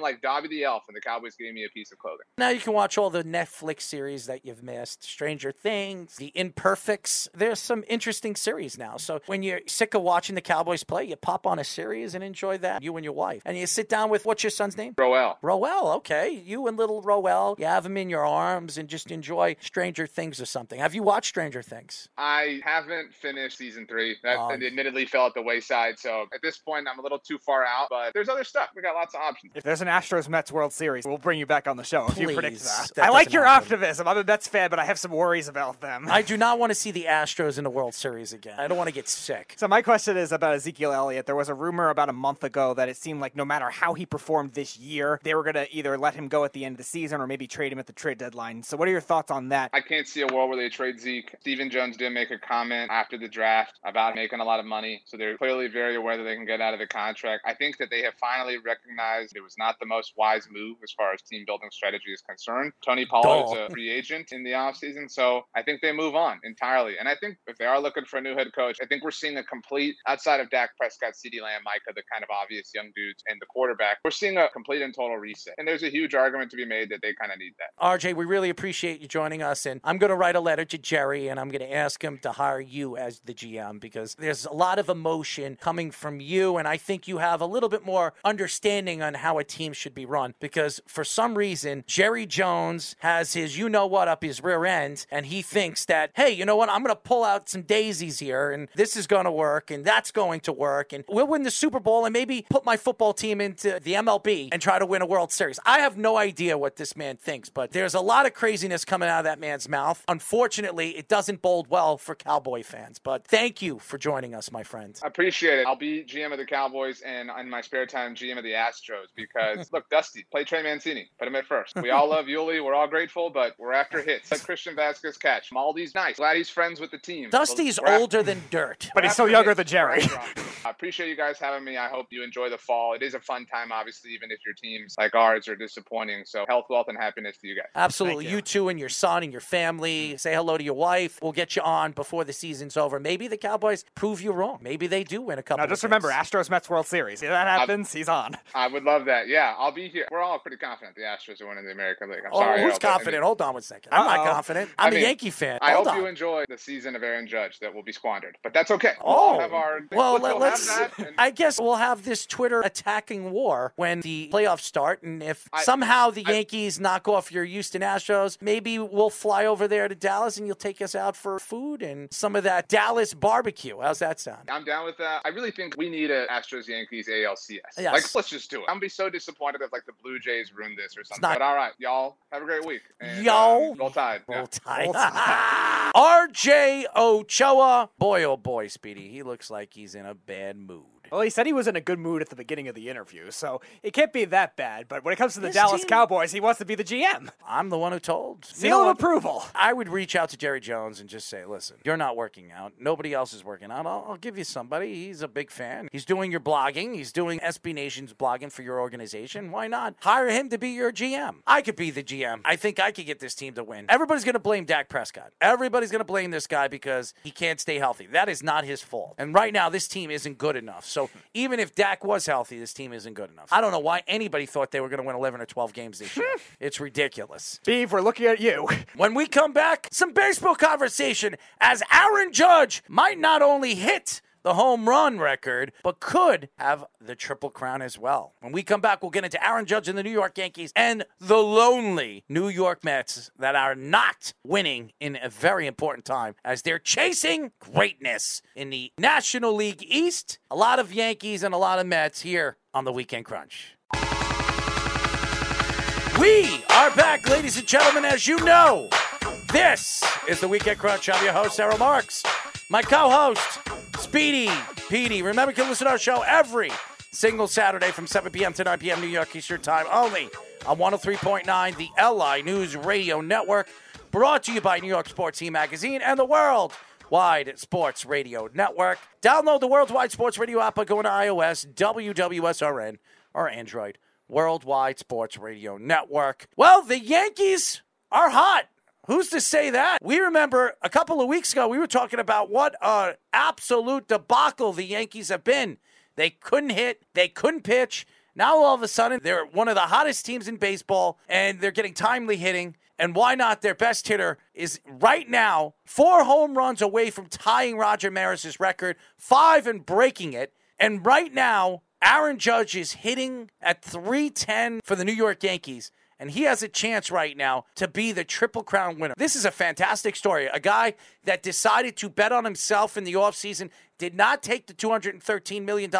like Dobby the Elf, and the Cowboys gave me a piece of clothing. Now you can watch all the Netflix series that you've missed Stranger Things, The Imperfects. There's some interesting series now. So when you're sick of watching the Cowboys play, you pop on a series and enjoy that, you and your wife. And you sit down with what's your son's name? Roel. Roel, okay. You and little Roel, you have him in your arms and just enjoy Stranger Things or something. Have you watched Stranger Things? I haven't finished season three. That Um, admittedly fell at the wayside. So at this point, I'm a little too far out, but there's other stuff. We got lots of options. If there's an Astros Mets World Series, we'll bring you back on the show if you predict Please. that. That I like your happen. optimism. I'm a Mets fan, but I have some worries about them. I [LAUGHS] do not want to see the Astros in the World Series again. I don't want to get sick. So my question is about Ezekiel Elliott. There was a rumor about a month ago that it seemed like no matter how he performed this year, they were going to either let him go at the end of the season or maybe trade him at the trade deadline. So what are your thoughts on that? I can't see a world where they trade Zeke. Stephen Jones did make a comment after the draft about making a lot of money. So they're clearly very aware that they can get out of the contract. I think that they have finally recognized it was not the most wise move as far as team building strategy is concerned. Tony Pollard is a free agent in the offseason. So I think they move on entirely. And I think if they are looking for a new head coach, I think we're seeing a complete, outside of Dak Prescott, CeeDee Lamb, Micah, the kind of obvious young dudes, and the quarterback, we're seeing a complete and total reset. And there's a huge argument to be made that they kind of need that. RJ, we really appreciate you joining us. And I'm going to write a letter to Jerry and I'm going to ask him to hire you as the GM because there's a lot of emotion coming from you. And I think you have a little bit more understanding on how a team should be run because for some reason, Jerry Jones has his you know what up his rear end and he thinks that, hey, you know what? I'm going to pull out some daisies here and this is going to work and that's going to work and we'll win the Super Bowl and maybe put my football team into the MLB and try to win a World Series. I have no idea what this man thinks, but there's a lot of craziness coming out of that man's mouth. Unfortunately, it doesn't bode well for Cowboy fans. But thank you for joining us, my friend. I appreciate it. I'll be GM of the Cowboys and in my spare time, GM of the Astros because [LAUGHS] look, Dusty, play Trey Mancini. Put him at first. We all love Yuli. We're all grateful, but we're after hits. Let Christian Vázquez catch. Maldi's nice. Glad he's friends with the team. Dusty's We're after- older than dirt. But he's still younger hits. than Jerry. We're after 'em. I appreciate you guys having me. I hope you enjoy the fall. It is a fun time, obviously, even if your teams like ours are disappointing. So health, wealth, and happiness to you guys. Absolutely. You. you. too and your son and your family. Say hello to your wife. We'll get you on before the season's over. Maybe the Cowboys prove you wrong. Maybe they do win a couple Now of just games. remember, Astros Mets World Series. If that happens, he's on. I would love that. Yeah, I'll be here. We're all pretty confident the Astros are winning the American League. I'm Oh, sorry. who's Harold, but I mean- confident? Hold on one second. I'm not Uh-oh. confident. I'm I a mean, Yankee fan. I hope on. you enjoy the season of Aaron Judge that will be squandered, but that's okay. Oh, we'll have our well, we'll let, have us that, and- I guess we'll have this Twitter attacking war when the playoffs start, and if I- somehow the I- Yankees knock off your Houston Astros, maybe we'll fly over there to Dallas, and you'll take us out for food and some of that Dallas barbecue. How's that sound? I'm down with that. I really think we need a Astros Yankees ALCS. Yes. Like, let's just do it. I'm gonna be so disappointed if like the Blue Jays ruin this or something. not- But all right, y'all have a great week. And, Yo. um, roll tide. Yeah. Roll Tide. RJ [LAUGHS] Ochoa. Boy, oh boy, Speedy. He looks like he's in a bad mood. Well, he said he was in a good mood at the beginning of the interview, so it can't be that bad. But when it comes to the This Dallas team- Cowboys, he wants to be the GM. I'm the one who told. You Seal know of what? approval. I would reach out to Jerry Jones and just say, listen, you're not working out. Nobody else is working out. I'll, I'll give you somebody. He's a big fan. He's doing your blogging. He's doing SB Nation's blogging for your organization. Why not hire him to be your GM? I could be the GM. I think I could get this team to win. Everybody's going to blame Dak Prescott. Everybody's going to blame this guy because he can't stay healthy. That is not his fault. And right now, this team isn't good enough. So even if Dak was healthy, this team isn't good enough. I don't know why anybody thought they were going to win 11 or 12 games this year. [LAUGHS] it's ridiculous. Steve, we're looking at you. When we come back, some baseball conversation as Aaron Judge might not only hit the home run record, but could have the triple crown as well. When we come back, we'll get into Aaron Judge and the New York Yankees and the lonely New York Mets that are not winning in a very important time as they're chasing greatness in the National League East. A lot of Yankees and a lot of Mets here on the Weekend Crunch. We are back, ladies and gentlemen, as you know. This is the Weekend Crunch. I'm your host, Errol Marks. My co host, Speedy Petey. Remember, you can listen to our show every single Saturday from 7 p.m. to 9 p.m. New York Eastern Time only on 103.9, the LI News Radio Network. Brought to you by New York Sports E Magazine and the World Worldwide Sports Radio Network. Download the Worldwide Sports Radio app by going to iOS, WWSRN, or Android. Worldwide Sports Radio Network. Well, the Yankees are hot. Who's to say that? We remember a couple of weeks ago, we were talking about what an absolute debacle the Yankees have been. They couldn't hit, they couldn't pitch. Now, all of a sudden, they're one of the hottest teams in baseball, and they're getting timely hitting. And why not? Their best hitter is right now four home runs away from tying Roger Maris's record, five and breaking it. And right now, Aaron Judge is hitting at 310 for the New York Yankees and he has a chance right now to be the Triple Crown winner. This is a fantastic story. A guy that decided to bet on himself in the offseason, did not take the $213 million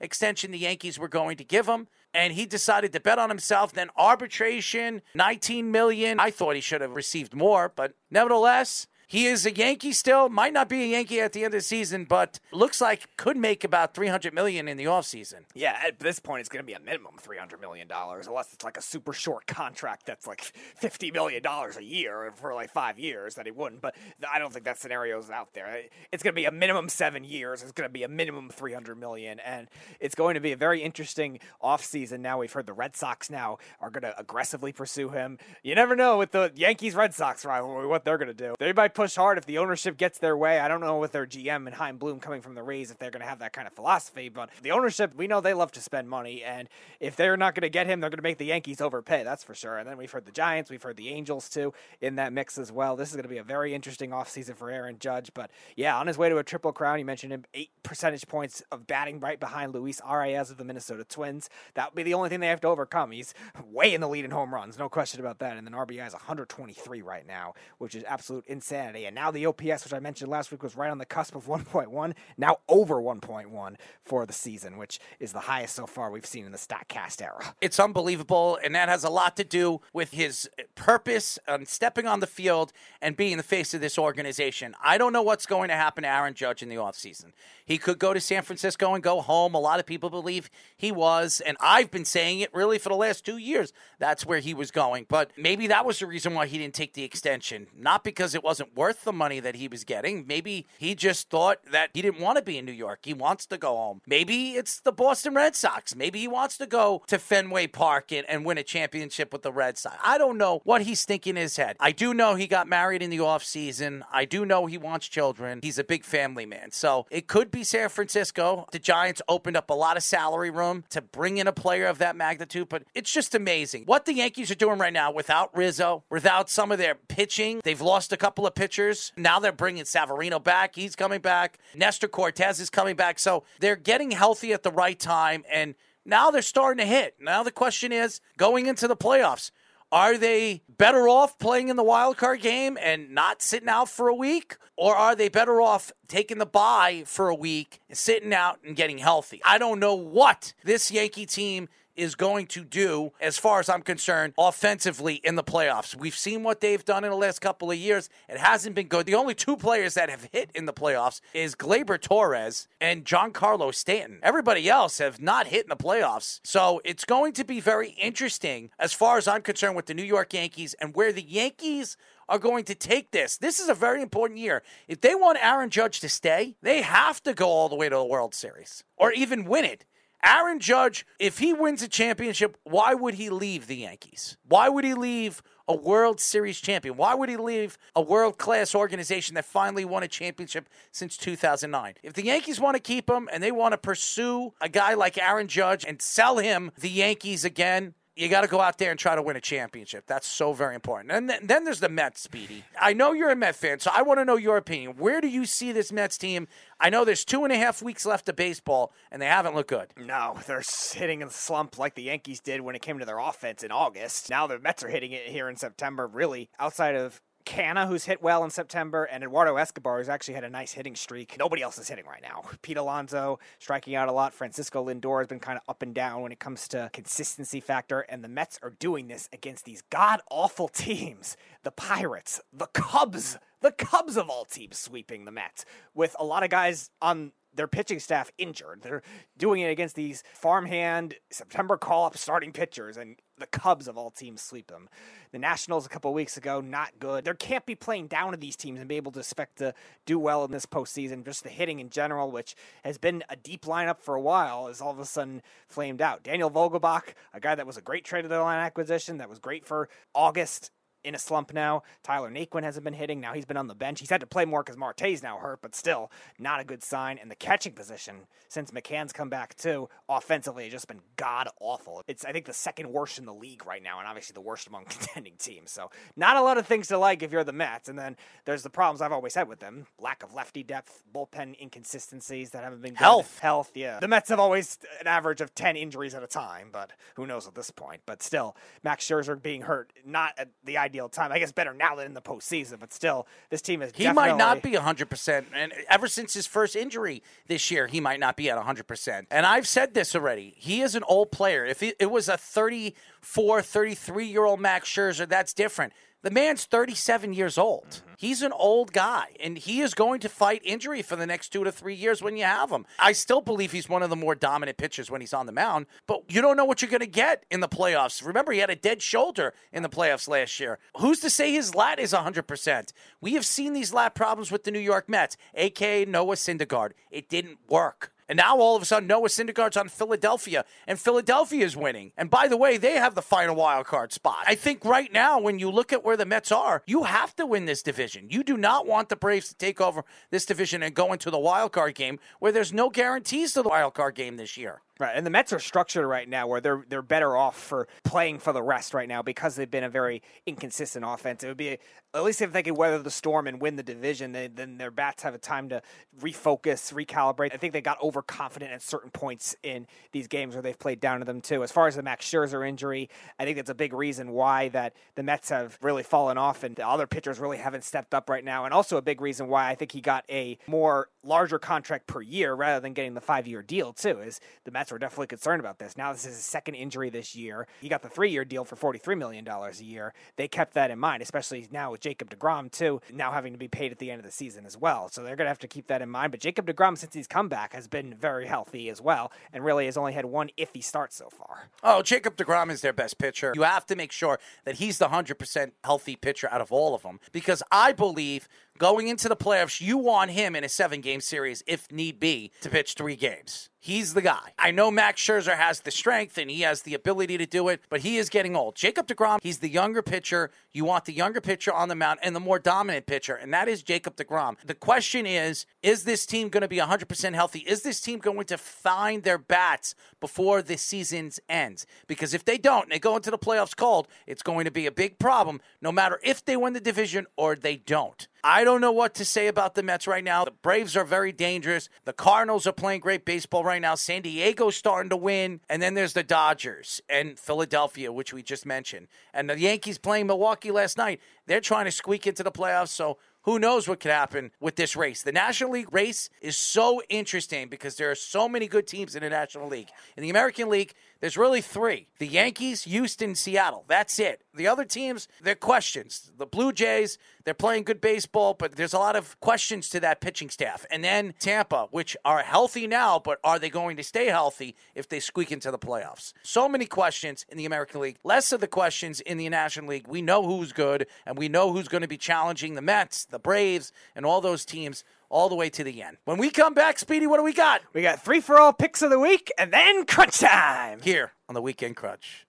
extension the Yankees were going to give him. And he decided to bet on himself. Then arbitration, 19 million. I thought he should have received more, but nevertheless, he is a Yankee still. Might not be a Yankee at the end of the season, but looks like could make about 300 million in the offseason. Yeah, at this point, it's going to be a minimum $300 million, unless it's like a super short contract that's like $50 million a year for like five years that he wouldn't. But I don't think that scenario is out there. It's going to be a minimum seven years. It's going to be a minimum 300 million. And it's going to be a very interesting offseason. Now we've heard the Red Sox now are going to aggressively pursue him. You never know with the Yankees Red Sox rivalry what they're going to do. They might push hard if the ownership gets their way. I don't know with their GM and Chaim Bloom coming from the Rays if they're going to have that kind of philosophy, but the ownership, we know they love to spend money, and if they're not going to get him, they're going to make the Yankees overpay. That's for sure. And then we've heard the Giants, we've heard the Angels too in that mix as well. This is going to be a very interesting offseason for Aaron Judge, but yeah, on his way to a triple crown, you mentioned him eight percentage points of batting right behind Luis Arraez of the Minnesota Twins. That would be the only thing they have to overcome. He's way in the lead in home runs, no question about that. And then RBI is 123 right now, which is absolute insanity. And now the OPS, which I mentioned last week, was right on the cusp of [LAUGHS] 1.1, now over 1.1 for the season, which is the highest so far we've seen in the StatCast era. It's unbelievable, and that has a lot to do with his purpose on stepping on the field and being the face of this organization. I don't know what's going to happen to Aaron Judge in the offseason. He could go to San Francisco and go home. A lot of people believe he was, and I've been saying it really for the last two years. That's where he was going. But maybe that was the reason why he didn't take the extension. Not because it wasn't worth the money that he was getting. Maybe he just thought that he didn't want to be in New York. He wants to go home. Maybe it's the Boston Red Sox. Maybe he wants to go to Fenway Park and, and win a championship with the Red Sox. I don't know what he's thinking in his head. I do know he got married in the offseason. I do know he wants children. He's a big family man. So it could be San Francisco. The Giants opened up a lot of salary room to bring in a player of that magnitude, but it's just amazing what the Yankees are doing right now without Rizzo, without some of their pitching. They've lost a couple of pitchers. Now they're bringing Severino back. He's coming back. Nestor Cortes is coming back. So they're getting healthy at the right time, and now they're starting to hit. Now the question is going into the playoffs. Are they better off playing in the wild card game and not sitting out for a week? Or are they better off taking the bye for a week, and sitting out and getting healthy? I don't know what this Yankee team is going to do, as far as I'm concerned, offensively in the playoffs. We've seen what they've done in the last couple of years. It hasn't been good. The only two players that have hit in the playoffs is Gleyber Torres and Giancarlo Stanton. Everybody else have not hit in the playoffs. So it's going to be very interesting, as far as I'm concerned, with the New York Yankees and where the Yankees are going to take this. This is a very important year. If they want Aaron Judge to stay, they have to go all the way to the World Series or even win it. Aaron Judge, if he wins a championship, why would he leave the Yankees? Why would he leave a World Series champion? Why would he leave a world class organization that finally won a championship since 2009? If the Yankees want to keep him and they want to pursue a guy like Aaron Judge and sell him the Yankees again, you got to go out there and try to win a championship. That's so very important. And then, then there's the Mets, Speedy. I know you're a Met fan, so I want to know your opinion. Where do you see this Mets team? I know there's two and a half weeks left of baseball, and they haven't looked good. No, [LAUGHS] they're hitting a slump like the Yankees did when it came to their offense in August. Now the Mets are hitting it here in September, really, outside of Canha, who's hit well in September, and Eduardo Escobar, who's actually had a nice hitting streak. Nobody else is hitting right now. Pete Alonso striking out a lot. Francisco Lindor has been kind of up and down when it comes to consistency factor, and the Mets are doing this against these god awful teams the Pirates, the Cubs, the Cubs of all teams sweeping the Mets with a lot of guys on their pitching staff injured. They're doing it against these farmhand September call up starting pitchers, and the Cubs of all teams sweep them. The Nationals a couple weeks ago, not good. There can't be playing down to these teams and be able to expect to do well in this postseason. Just the hitting in general, which has been a deep lineup for a while, is all of a sudden flamed out. Daniel Vogelbach, a guy that was a great trade of the line acquisition, that was great for August in a slump now. Tyler Naquin hasn't been hitting. Now he's been on the bench. He's had to play more because Marte's now hurt, but still not a good sign. And the catching position, since McCann's come back too, offensively has just been god awful. It's I think the second worst in the league right now, and obviously the worst among [LAUGHS] contending teams. So not a lot of things to like if you're the Mets. And then there's the problems I've always had with them: lack of lefty depth, bullpen inconsistencies that haven't been good. Health. health. Yeah, the Mets have always an average of ten injuries at a time, but who knows at this point? But still, Max Scherzer being hurt, not at the ideal time. I guess better now than in the postseason, but still, this team is. He might not be 100%. And ever since his first injury this year, he might not be at 100%. And I've said this already. He is an old player. If it, it was a 34, 33 year old Max Scherzer, that's different. The man's 37 years old. Mm-hmm. He's an old guy, and he is going to fight injury for the next two to three years when you have him. I still believe he's one of the more dominant pitchers when he's on the mound, but you don't know what you're going to get in the playoffs. Remember, he had a dead shoulder in the playoffs last year. Who's to say his lat is 100%? We have seen these lat problems with the New York Mets, aka Noah Syndergaard. It didn't work. And now all of a sudden, Noah Syndergaard's on Philadelphia, and Philadelphia is winning. And by the way, they have the final wild card spot. I think right now, when you look at where the Mets are, you have to win this division. You do not want the Braves to take over this division and go into the wild card game where there's no guarantees to the wild card game this year. Right, and the Mets are structured right now where they're they're better off for playing for the rest right now because they've been a very inconsistent offense. It would be at least if they could weather the storm and win the division, they, then their bats have a time to refocus, recalibrate. I think they got overconfident at certain points in these games where they've played down to them too. As far as the Max Scherzer injury, I think that's a big reason why that the Mets have really fallen off and the other pitchers really haven't stepped up right now, and also a big reason why I think he got a more larger contract per year rather than getting the five year deal too. Is the Mets were definitely concerned about this. Now this is his second injury this year. He got the three year deal for forty three million dollars a year. They kept that in mind, especially now with Jacob Degrom too, now having to be paid at the end of the season as well. So they're gonna have to keep that in mind. But Jacob Degrom, since he's come back, has been very healthy as well, and really has only had one iffy start so far. Oh, Jacob DeGrom is their best pitcher. You have to make sure that he's the 100% healthy pitcher out of all of them because I believe going into the playoffs, you want him in a seven game series, if need be, to pitch three games. He's the guy. I know Max Scherzer has the strength and he has the ability to do it, but he is getting old. Jacob DeGrom, he's the younger pitcher. You want the younger pitcher on the mound and the more dominant pitcher, and that is Jacob DeGrom. The question is is this team going to be 100% healthy? Is this team going to find their bats before the season's ends? Because if they don't and they go into the playoffs cold, it's going to be a big problem no matter if they win the division or they don't. I don't know what to say about the Mets right now. The Braves are very dangerous. The Cardinals are playing great baseball right now. San Diego's starting to win. And then there's the Dodgers and Philadelphia, which we just mentioned. And the Yankees playing Milwaukee last night. They're trying to squeak into the playoffs. So who knows what could happen with this race. The National League race is so interesting because there are so many good teams in the National League. In the American League, there's really three the Yankees, Houston, Seattle. That's it. The other teams, they're questions. The Blue Jays, they're playing good baseball, but there's a lot of questions to that pitching staff. And then Tampa, which are healthy now, but are they going to stay healthy if they squeak into the playoffs? So many questions in the American League, less of the questions in the National League. We know who's good, and we know who's going to be challenging the Mets, the Braves, and all those teams all the way to the end. When we come back, Speedy, what do we got? We got three for all picks of the week, and then crunch time. Here on the Weekend Crunch.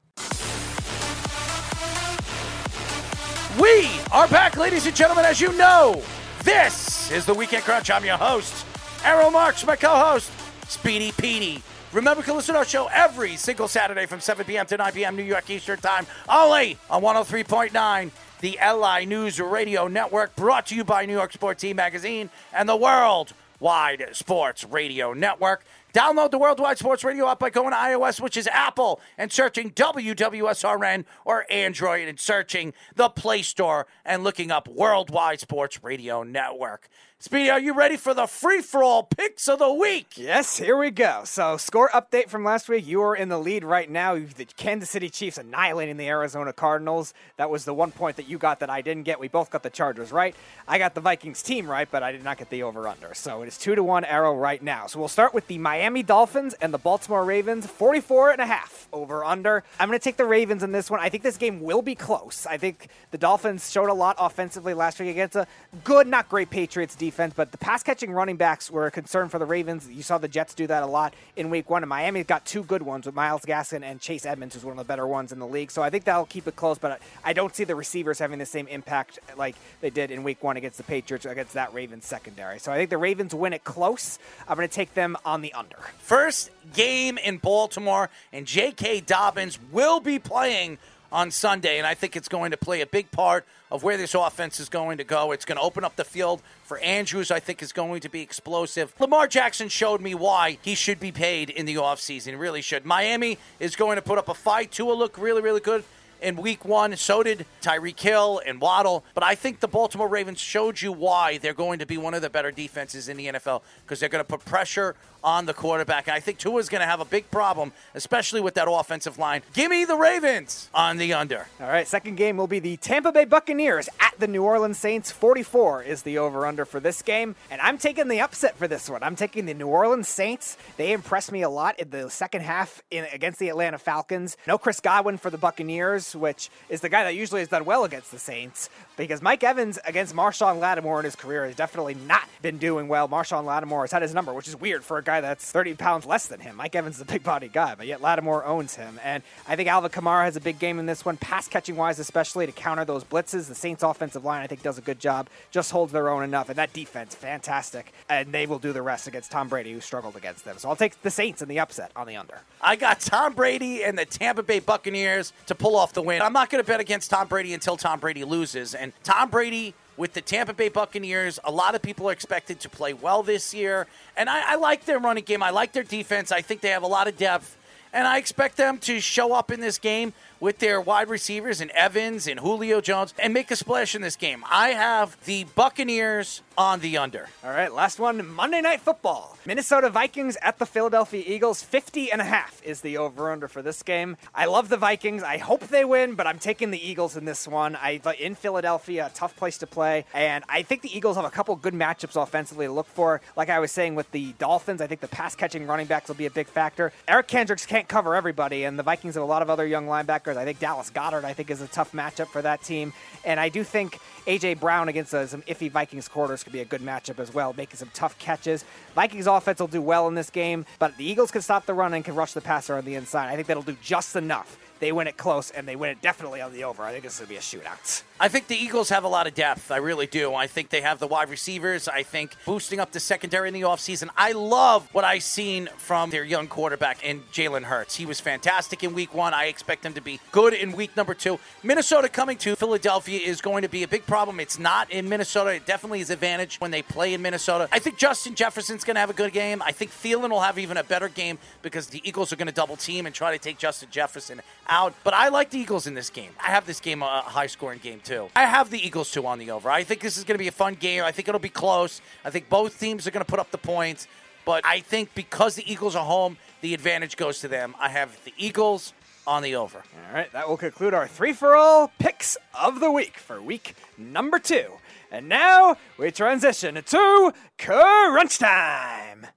We are back, ladies and gentlemen. As you know, this is the Weekend Crunch. I'm your host, Errol Marks, my co-host, Speedy Petey. Remember, you can listen to our show every single Saturday from 7 p.m. to 9 p.m. New York Eastern Time, only on 103.9, the LI News Radio Network, brought to you by New York Sports Team Magazine and the World Wide Sports Radio Network. Download the Worldwide Sports Radio app by going to iOS, which is Apple, and searching WWSRN or Android and searching the Play Store and looking up Worldwide Sports Radio Network. Speedy, are you ready for the free for all picks of the week? Yes, here we go. So, score update from last week. You are in the lead right now. The Kansas City Chiefs annihilating the Arizona Cardinals. That was the one point that you got that I didn't get. We both got the Chargers right. I got the Vikings team right, but I did not get the over under. So, it is 2 to 1 Errol right now. So, we'll start with the Miami Dolphins and the Baltimore Ravens. 44 and a half over under. I'm going to take the Ravens in this one. I think this game will be close. I think the Dolphins showed a lot offensively last week against a good, not great Patriots defense defense, but the pass catching running backs were a concern for the Ravens. You saw the Jets do that a lot in week one, and Miami's got two good ones with Myles Gaskin and Chase Edmonds, who's one of the better ones in the league. So I think that'll keep it close, but I don't see the receivers having the same impact like they did in week one against the Patriots, against that Ravens secondary. So I think the Ravens win it close. I'm going to take them on the under. First game in Baltimore, and J.K. Dobbins will be playing on Sunday, and I think it's going to play a big part of where this offense is going to go. It's going to open up the field for Andrews, I think, is going to be explosive. Lamar Jackson showed me why he should be paid in the offseason. Really should. Miami is going to put up a fight. Tua look really, really good in week one. So did Tyreek Hill and Waddle. But I think the Baltimore Ravens showed you why they're going to be one of the better defenses in the NFL because they're going to put pressure on the quarterback. I think Tua is going to have a big problem, especially with that offensive line. Give me the Ravens on the under. All right, second game will be the Tampa Bay Buccaneers at the New Orleans Saints. 44 is the over under for this game. And I'm taking the upset for this one. I'm taking the New Orleans Saints. They impressed me a lot in the second half in, against the Atlanta Falcons. No Chris Godwin for the Buccaneers, which is the guy that usually has done well against the Saints because Mike Evans against Marshon Lattimore in his career has definitely not been doing well. Marshon Lattimore has had his number, which is weird for a guy that's 30 pounds less than him. Mike Evans is a big body guy, but yet Lattimore owns him. And I think Alvin Kamara has a big game in this one, pass catching wise, especially to counter those blitzes. The Saints offensive line, I think, does a good job, just holds their own enough. And that defense, fantastic. And they will do the rest against Tom Brady, who struggled against them. So I'll take the Saints in the upset on the under. I got Tom Brady and the Tampa Bay Buccaneers to pull off the win. I'm not going to bet against Tom Brady until Tom Brady loses. And Tom Brady with the Tampa Bay Buccaneers. A lot of people are expected to play well this year. And I, I, like their running game. I like their defense. I think they have a lot of depth. And I expect them to show up in this game with their wide receivers and Evans and Julio Jones and make a splash in this game. I have the Buccaneers on the under. All right, last one Monday Night Football. Minnesota Vikings at the Philadelphia Eagles. 50 and a half is the over under for this game. I love the Vikings. I hope they win, but I'm taking the Eagles in this one. I in Philadelphia, a tough place to play, and I think the Eagles have a couple good matchups offensively to look for. Like I was saying with the Dolphins, I think the pass catching running backs will be a big factor. Eric Kendricks can't cover everybody, and the Vikings have a lot of other young linebackers. I think Dallas Goedert, I think, is a tough matchup for that team, and I do think AJ Brown against uh, some iffy Vikings quarters could be a good matchup as well, making some tough catches. Vikings offense will do well in this game, but the Eagles can stop the run and can rush the passer on the inside. I think that'll do just enough they win it close and they win it definitely on the over. I think this will be a shootout. I think the Eagles have a lot of depth. I really do. I think they have the wide receivers. I think boosting up the secondary in the offseason. I love what I've seen from their young quarterback in Jalen Hurts. He was fantastic in week one. I expect him to be good in week number two. Minnesota coming to Philadelphia is going to be a big problem. It's not in Minnesota. It definitely is advantage when they play in Minnesota. I think Justin Jefferson's going to have a good game. I think Thielen will have even a better game because the Eagles are going to double team and try to take Justin Jefferson out. But I like the Eagles in this game. I have this game a high scoring game too. I have the Eagles too on the over. I think this is going to be a fun game. I think it'll be close. I think both teams are going to put up the points. But I think because the Eagles are home, the advantage goes to them. I have the Eagles on the over. All right, that will conclude our three for all picks of the week for week number two. And now we transition to crunch time.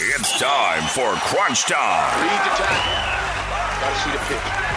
It's time for crunch time. Read the time. Gotta see the pitch.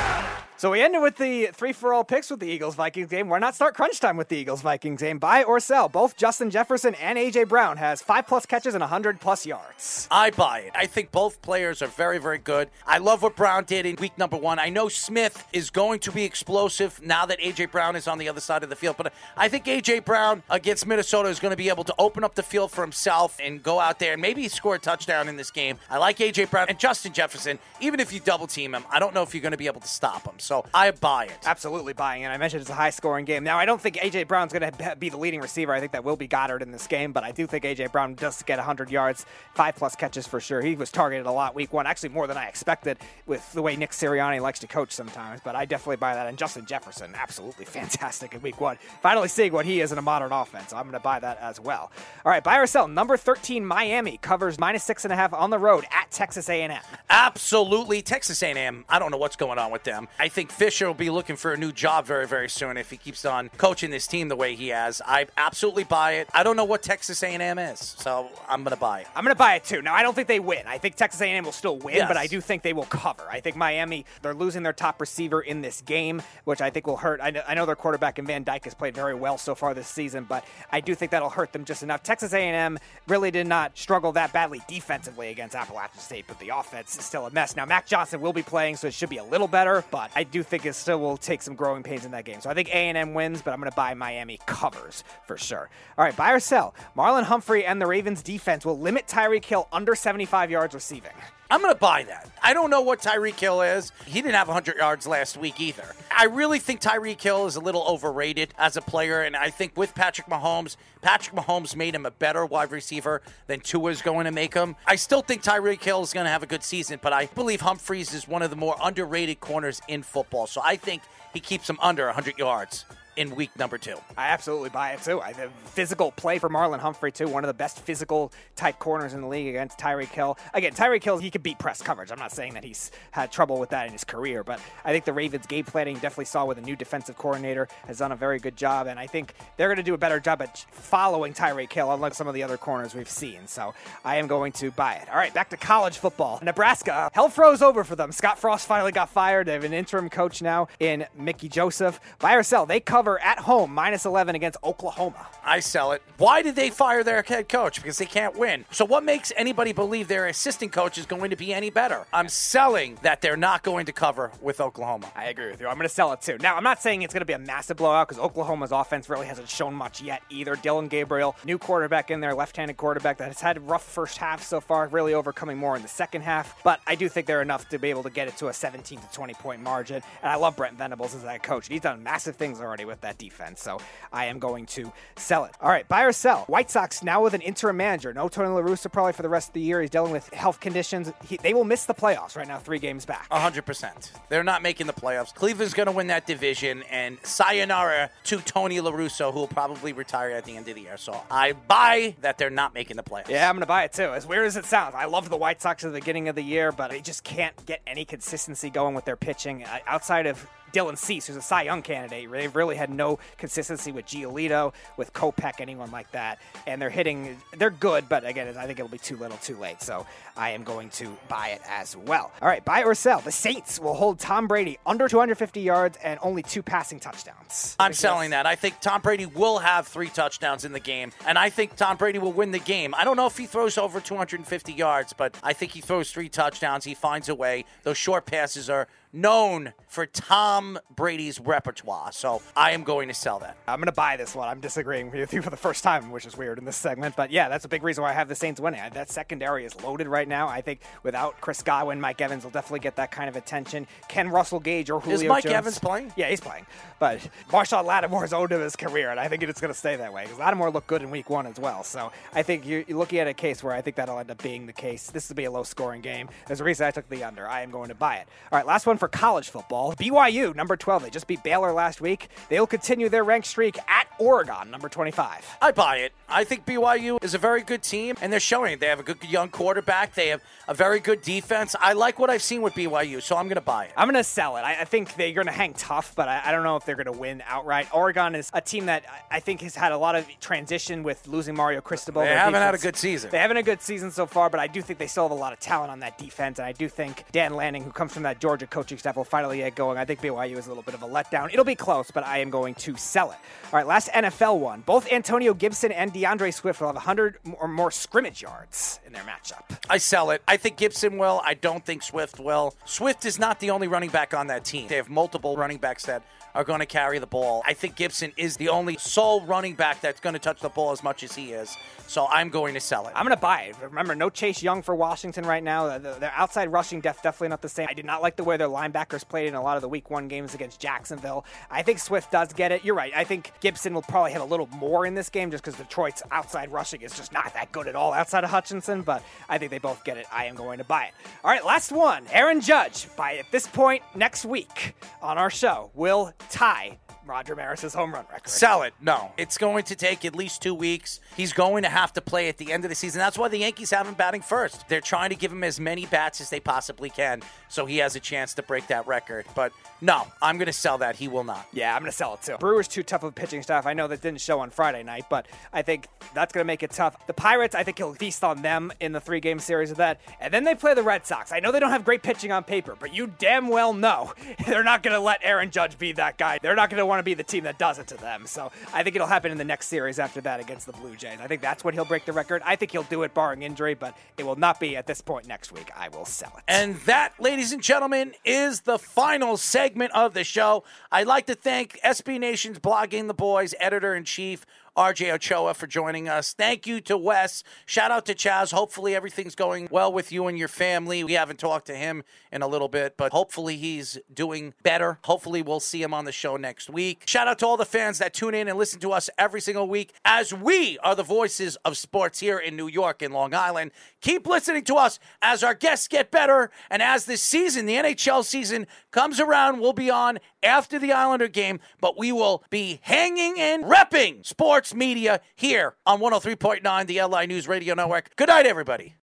So we ended with the three for all picks with the Eagles Vikings game. Why not start crunch time with the Eagles Vikings game? Buy or sell. Both Justin Jefferson and AJ Brown has five plus catches and 100 plus yards. I buy it. I think both players are very, very good. I love what Brown did in week number one. I know Smith is going to be explosive now that AJ Brown is on the other side of the field, but I think AJ Brown against Minnesota is going to be able to open up the field for himself and go out there and maybe score a touchdown in this game. I like AJ Brown and Justin Jefferson. Even if you double team him, I don't know if you're going to be able to stop him. So So I buy it. Absolutely buying it. I mentioned it's a high scoring game. Now, I don't think A.J. Brown's going to be the leading receiver. I think that will be Goedert in this game, but I do think A.J. Brown does get 100 yards, five plus catches for sure. He was targeted a lot week one, actually more than I expected with the way Nick Sirianni likes to coach sometimes, but I definitely buy that. And Justin Jefferson, absolutely fantastic in week one. Finally seeing what he is in a modern offense. I'm going to buy that as well. All right, buy or sell. Number 13, Miami covers minus six and a half on the road at Texas A&M. Absolutely, Texas A&M. I don't know what's going on with them. I think Fisher will be looking for a new job very, very soon if he keeps on coaching this team the way he has. I absolutely buy it. I don't know what Texas A&M is, so I'm going to buy it. I'm going to buy it too. Now, I don't think they win. I think Texas A&M will still win, Yes. but I do think they will cover. I think Miami, they're losing their top receiver in this game, which I think will hurt. I know, I know their quarterback in Van Dyke has played very well so far this season, but I do think that'll hurt them just enough. Texas A&M really did not struggle that badly defensively against Appalachian State, but the offense is still a mess. Now, Max Johnson will be playing, so it should be a little better, but I do think it still will take some growing pains in that game. So I think A&M wins, but I'm going to buy Miami covers for sure. All right, buy or sell. Marlon Humphrey and the Ravens defense will limit Tyreek Hill under 75 yards receiving. I'm going to buy that. I don't know what Tyreek Hill is. He didn't have 100 yards last week either. I really think Tyreek Hill is a little overrated as a player, and I think with Patrick Mahomes, Patrick Mahomes made him a better wide receiver than Tua is going to make him. I still think Tyreek Hill is going to have a good season, but I believe Humphreys is one of the more underrated corners in football. So I think he keeps him under 100 yards in week number two. I absolutely buy it too. I think physical play for Marlon Humphrey too. One of the best physical type corners in the league against Tyreek Hill. Again, Tyreek Hill he could beat press coverage. I'm not saying that he's had trouble with that in his career, but I think the Ravens game planning definitely saw with a new defensive coordinator has done a very good job, and I think they're going to do a better job at following Tyreek Hill, unlike some of the other corners we've seen. So I am going to buy it. All right, back to college football. Nebraska, hell froze over for them. Scott Frost finally got fired. They have an interim coach now in Mickey Joseph. Buy or sell? They cover at home minus 11 against Oklahoma. I sell it. Why did they fire their head coach? Because they can't win. So what makes anybody believe their assistant coach is going to be any better? I'm selling that they're not going to cover with Oklahoma. I agree with you. I'm going to sell it too. Now, I'm not saying it's going to be a massive blowout because Oklahoma's offense really hasn't shown much yet either. Dillon Gabriel, new quarterback in there, left handed quarterback that has had a rough first half so far, really overcoming more in the second half. But I do think they're enough to be able to get it to a 17 to 20 point margin. And I love Brent Venables as that coach. He's done massive things already with that defense. So I am going to sell it. All right, buy or sell. White Sox now with an interim manager. No Tony La Russa probably for the rest of the year. He's dealing with health conditions. He, they will miss the playoffs right now, three games back. 100%. They're not making the playoffs. Cleveland's going to win that division, and sayonara to Tony La Russa, who will probably retire at the end of the year. So I buy that they're not making the playoffs. Yeah, I'm going to buy it too. As weird as it sounds, I love the White Sox at the beginning of the year, but they just can't get any consistency going with their pitching outside of. Dylan Cease, who's a Cy Young candidate, they've really had no consistency with Giolito, with Kopech, anyone like that. And they're hitting, they're good, but again, I think it'll be too little, too late. So I am going to buy it as well. All right, buy or sell. The Saints will hold Tom Brady under 250 yards and only two passing touchdowns. I'm selling that. I think Tom Brady will have three touchdowns in the game, and I think Tom Brady will win the game. I don't know if he throws over 250 yards, but I think he throws three touchdowns. He finds a way. Those short passes are known for Tom Brady's repertoire, so I am going to sell that. I'm going to buy this one. I'm disagreeing with you [LAUGHS] for the first time, which is weird in this segment. But yeah, that's a big reason why I have the Saints winning. That secondary is loaded right now. I think without Chris Godwin, Mike Evans will definitely get that kind of attention. Can Russell Gage or Julio Is Mike Jones- Evans playing? Yeah, he's playing. But Marshon Lattimore's owed him his career, and I think it's going to stay that way because Lattimore looked good in week one as well. So I think you're, you're looking at a case where I think that'll end up being the case. This will be a low scoring game. There's a reason I took the under. I am going to buy it. All right, last one for college football. BYU, number 12. They just beat Baylor last week. They'll continue their ranked streak at Oregon, number 25. I buy it. I think BYU is a very good team, and they're showing it. They have a good young quarterback. They have a very good defense. I like what I've seen with BYU, so I'm going to buy it. I'm going to sell it. I, I think they're going to hang tough, but I, I don't know if they're going to win outright. Oregon is a team that I I think has had a lot of transition with losing Mario Cristobal. They haven't had a good season. They haven't had a good season so far, but I do think they still have a lot of talent on that defense, and I do think Dan Lanning, who comes from that Georgia coaching staff, will finally get going. I think BYU is a little bit of a letdown. It'll be close, but I am going to sell it. All right, last NFL one. Both Antonio Gibson and DeAndre Swift will have 100 or more scrimmage yards in their matchup. I sell it. I think Gibson will. I don't think Swift will. Swift is not the only running back on that team. They have multiple running backs that are going to carry the ball. I think Gibson is the only sole running back that's going to touch the ball as much as he is. So I'm going to sell it. I'm going to buy it. Remember, no Chase Young for Washington right now. The, the, their outside rushing depth definitely not the same. I did not like the way their linebackers played in a lot of the week one games against Jacksonville. I think Swift does get it. You're right. I think Gibson will probably have a little more in this game just because Detroit's outside rushing is just not that good at all outside of Hutchinson, but I think they both get it. I am going to buy it. All right, last one. Aaron Judge, by at this point next week on our show, will tie Roger Maris's home run record. Sell it. No. It's going to take at least two weeks. He's going to have to play at the end of the season. That's why the Yankees have him batting first. They're trying to give him as many bats as they possibly can so he has a chance to break that record. But no, I'm going to sell that. He will not. Yeah, I'm going to sell it too. Brewers too tough of a pitching staff. I know that didn't show on Friday night, but I think that's going to make it tough. The Pirates, I think he'll feast on them in the three game series of that. And then they play the Red Sox. I know they don't have great pitching on paper, but you damn well know [LAUGHS] they're not going to let Aaron Judge be that guy. They're not going to want to be the team that does it to them. So I think it'll happen in the next series after that against the Blue Jays. I think that's when he'll break the record. I think he'll do it barring injury, but it will not be at this point next week. I will sell it. And that, ladies and gentlemen, is the final segment of the show. I'd like to thank SB Nation's Blogging the Boys editor in chief, RJ Ochoa for joining us. Thank you to Wes. Shout out to Chaz. Hopefully everything's going well with you and your family. We haven't talked to him in a little bit, but hopefully he's doing better. Hopefully we'll see him on the show next week. Shout out to all the fans that tune in and listen to us every single week as we are the voices of sports here in New York and Long Island. Keep listening to us as our guests get better and as this season, the NHL season comes around, we'll be on after the Islander game, but we will be hanging and repping sports media here on 103.9, the LI News Radio Network. Good night, everybody.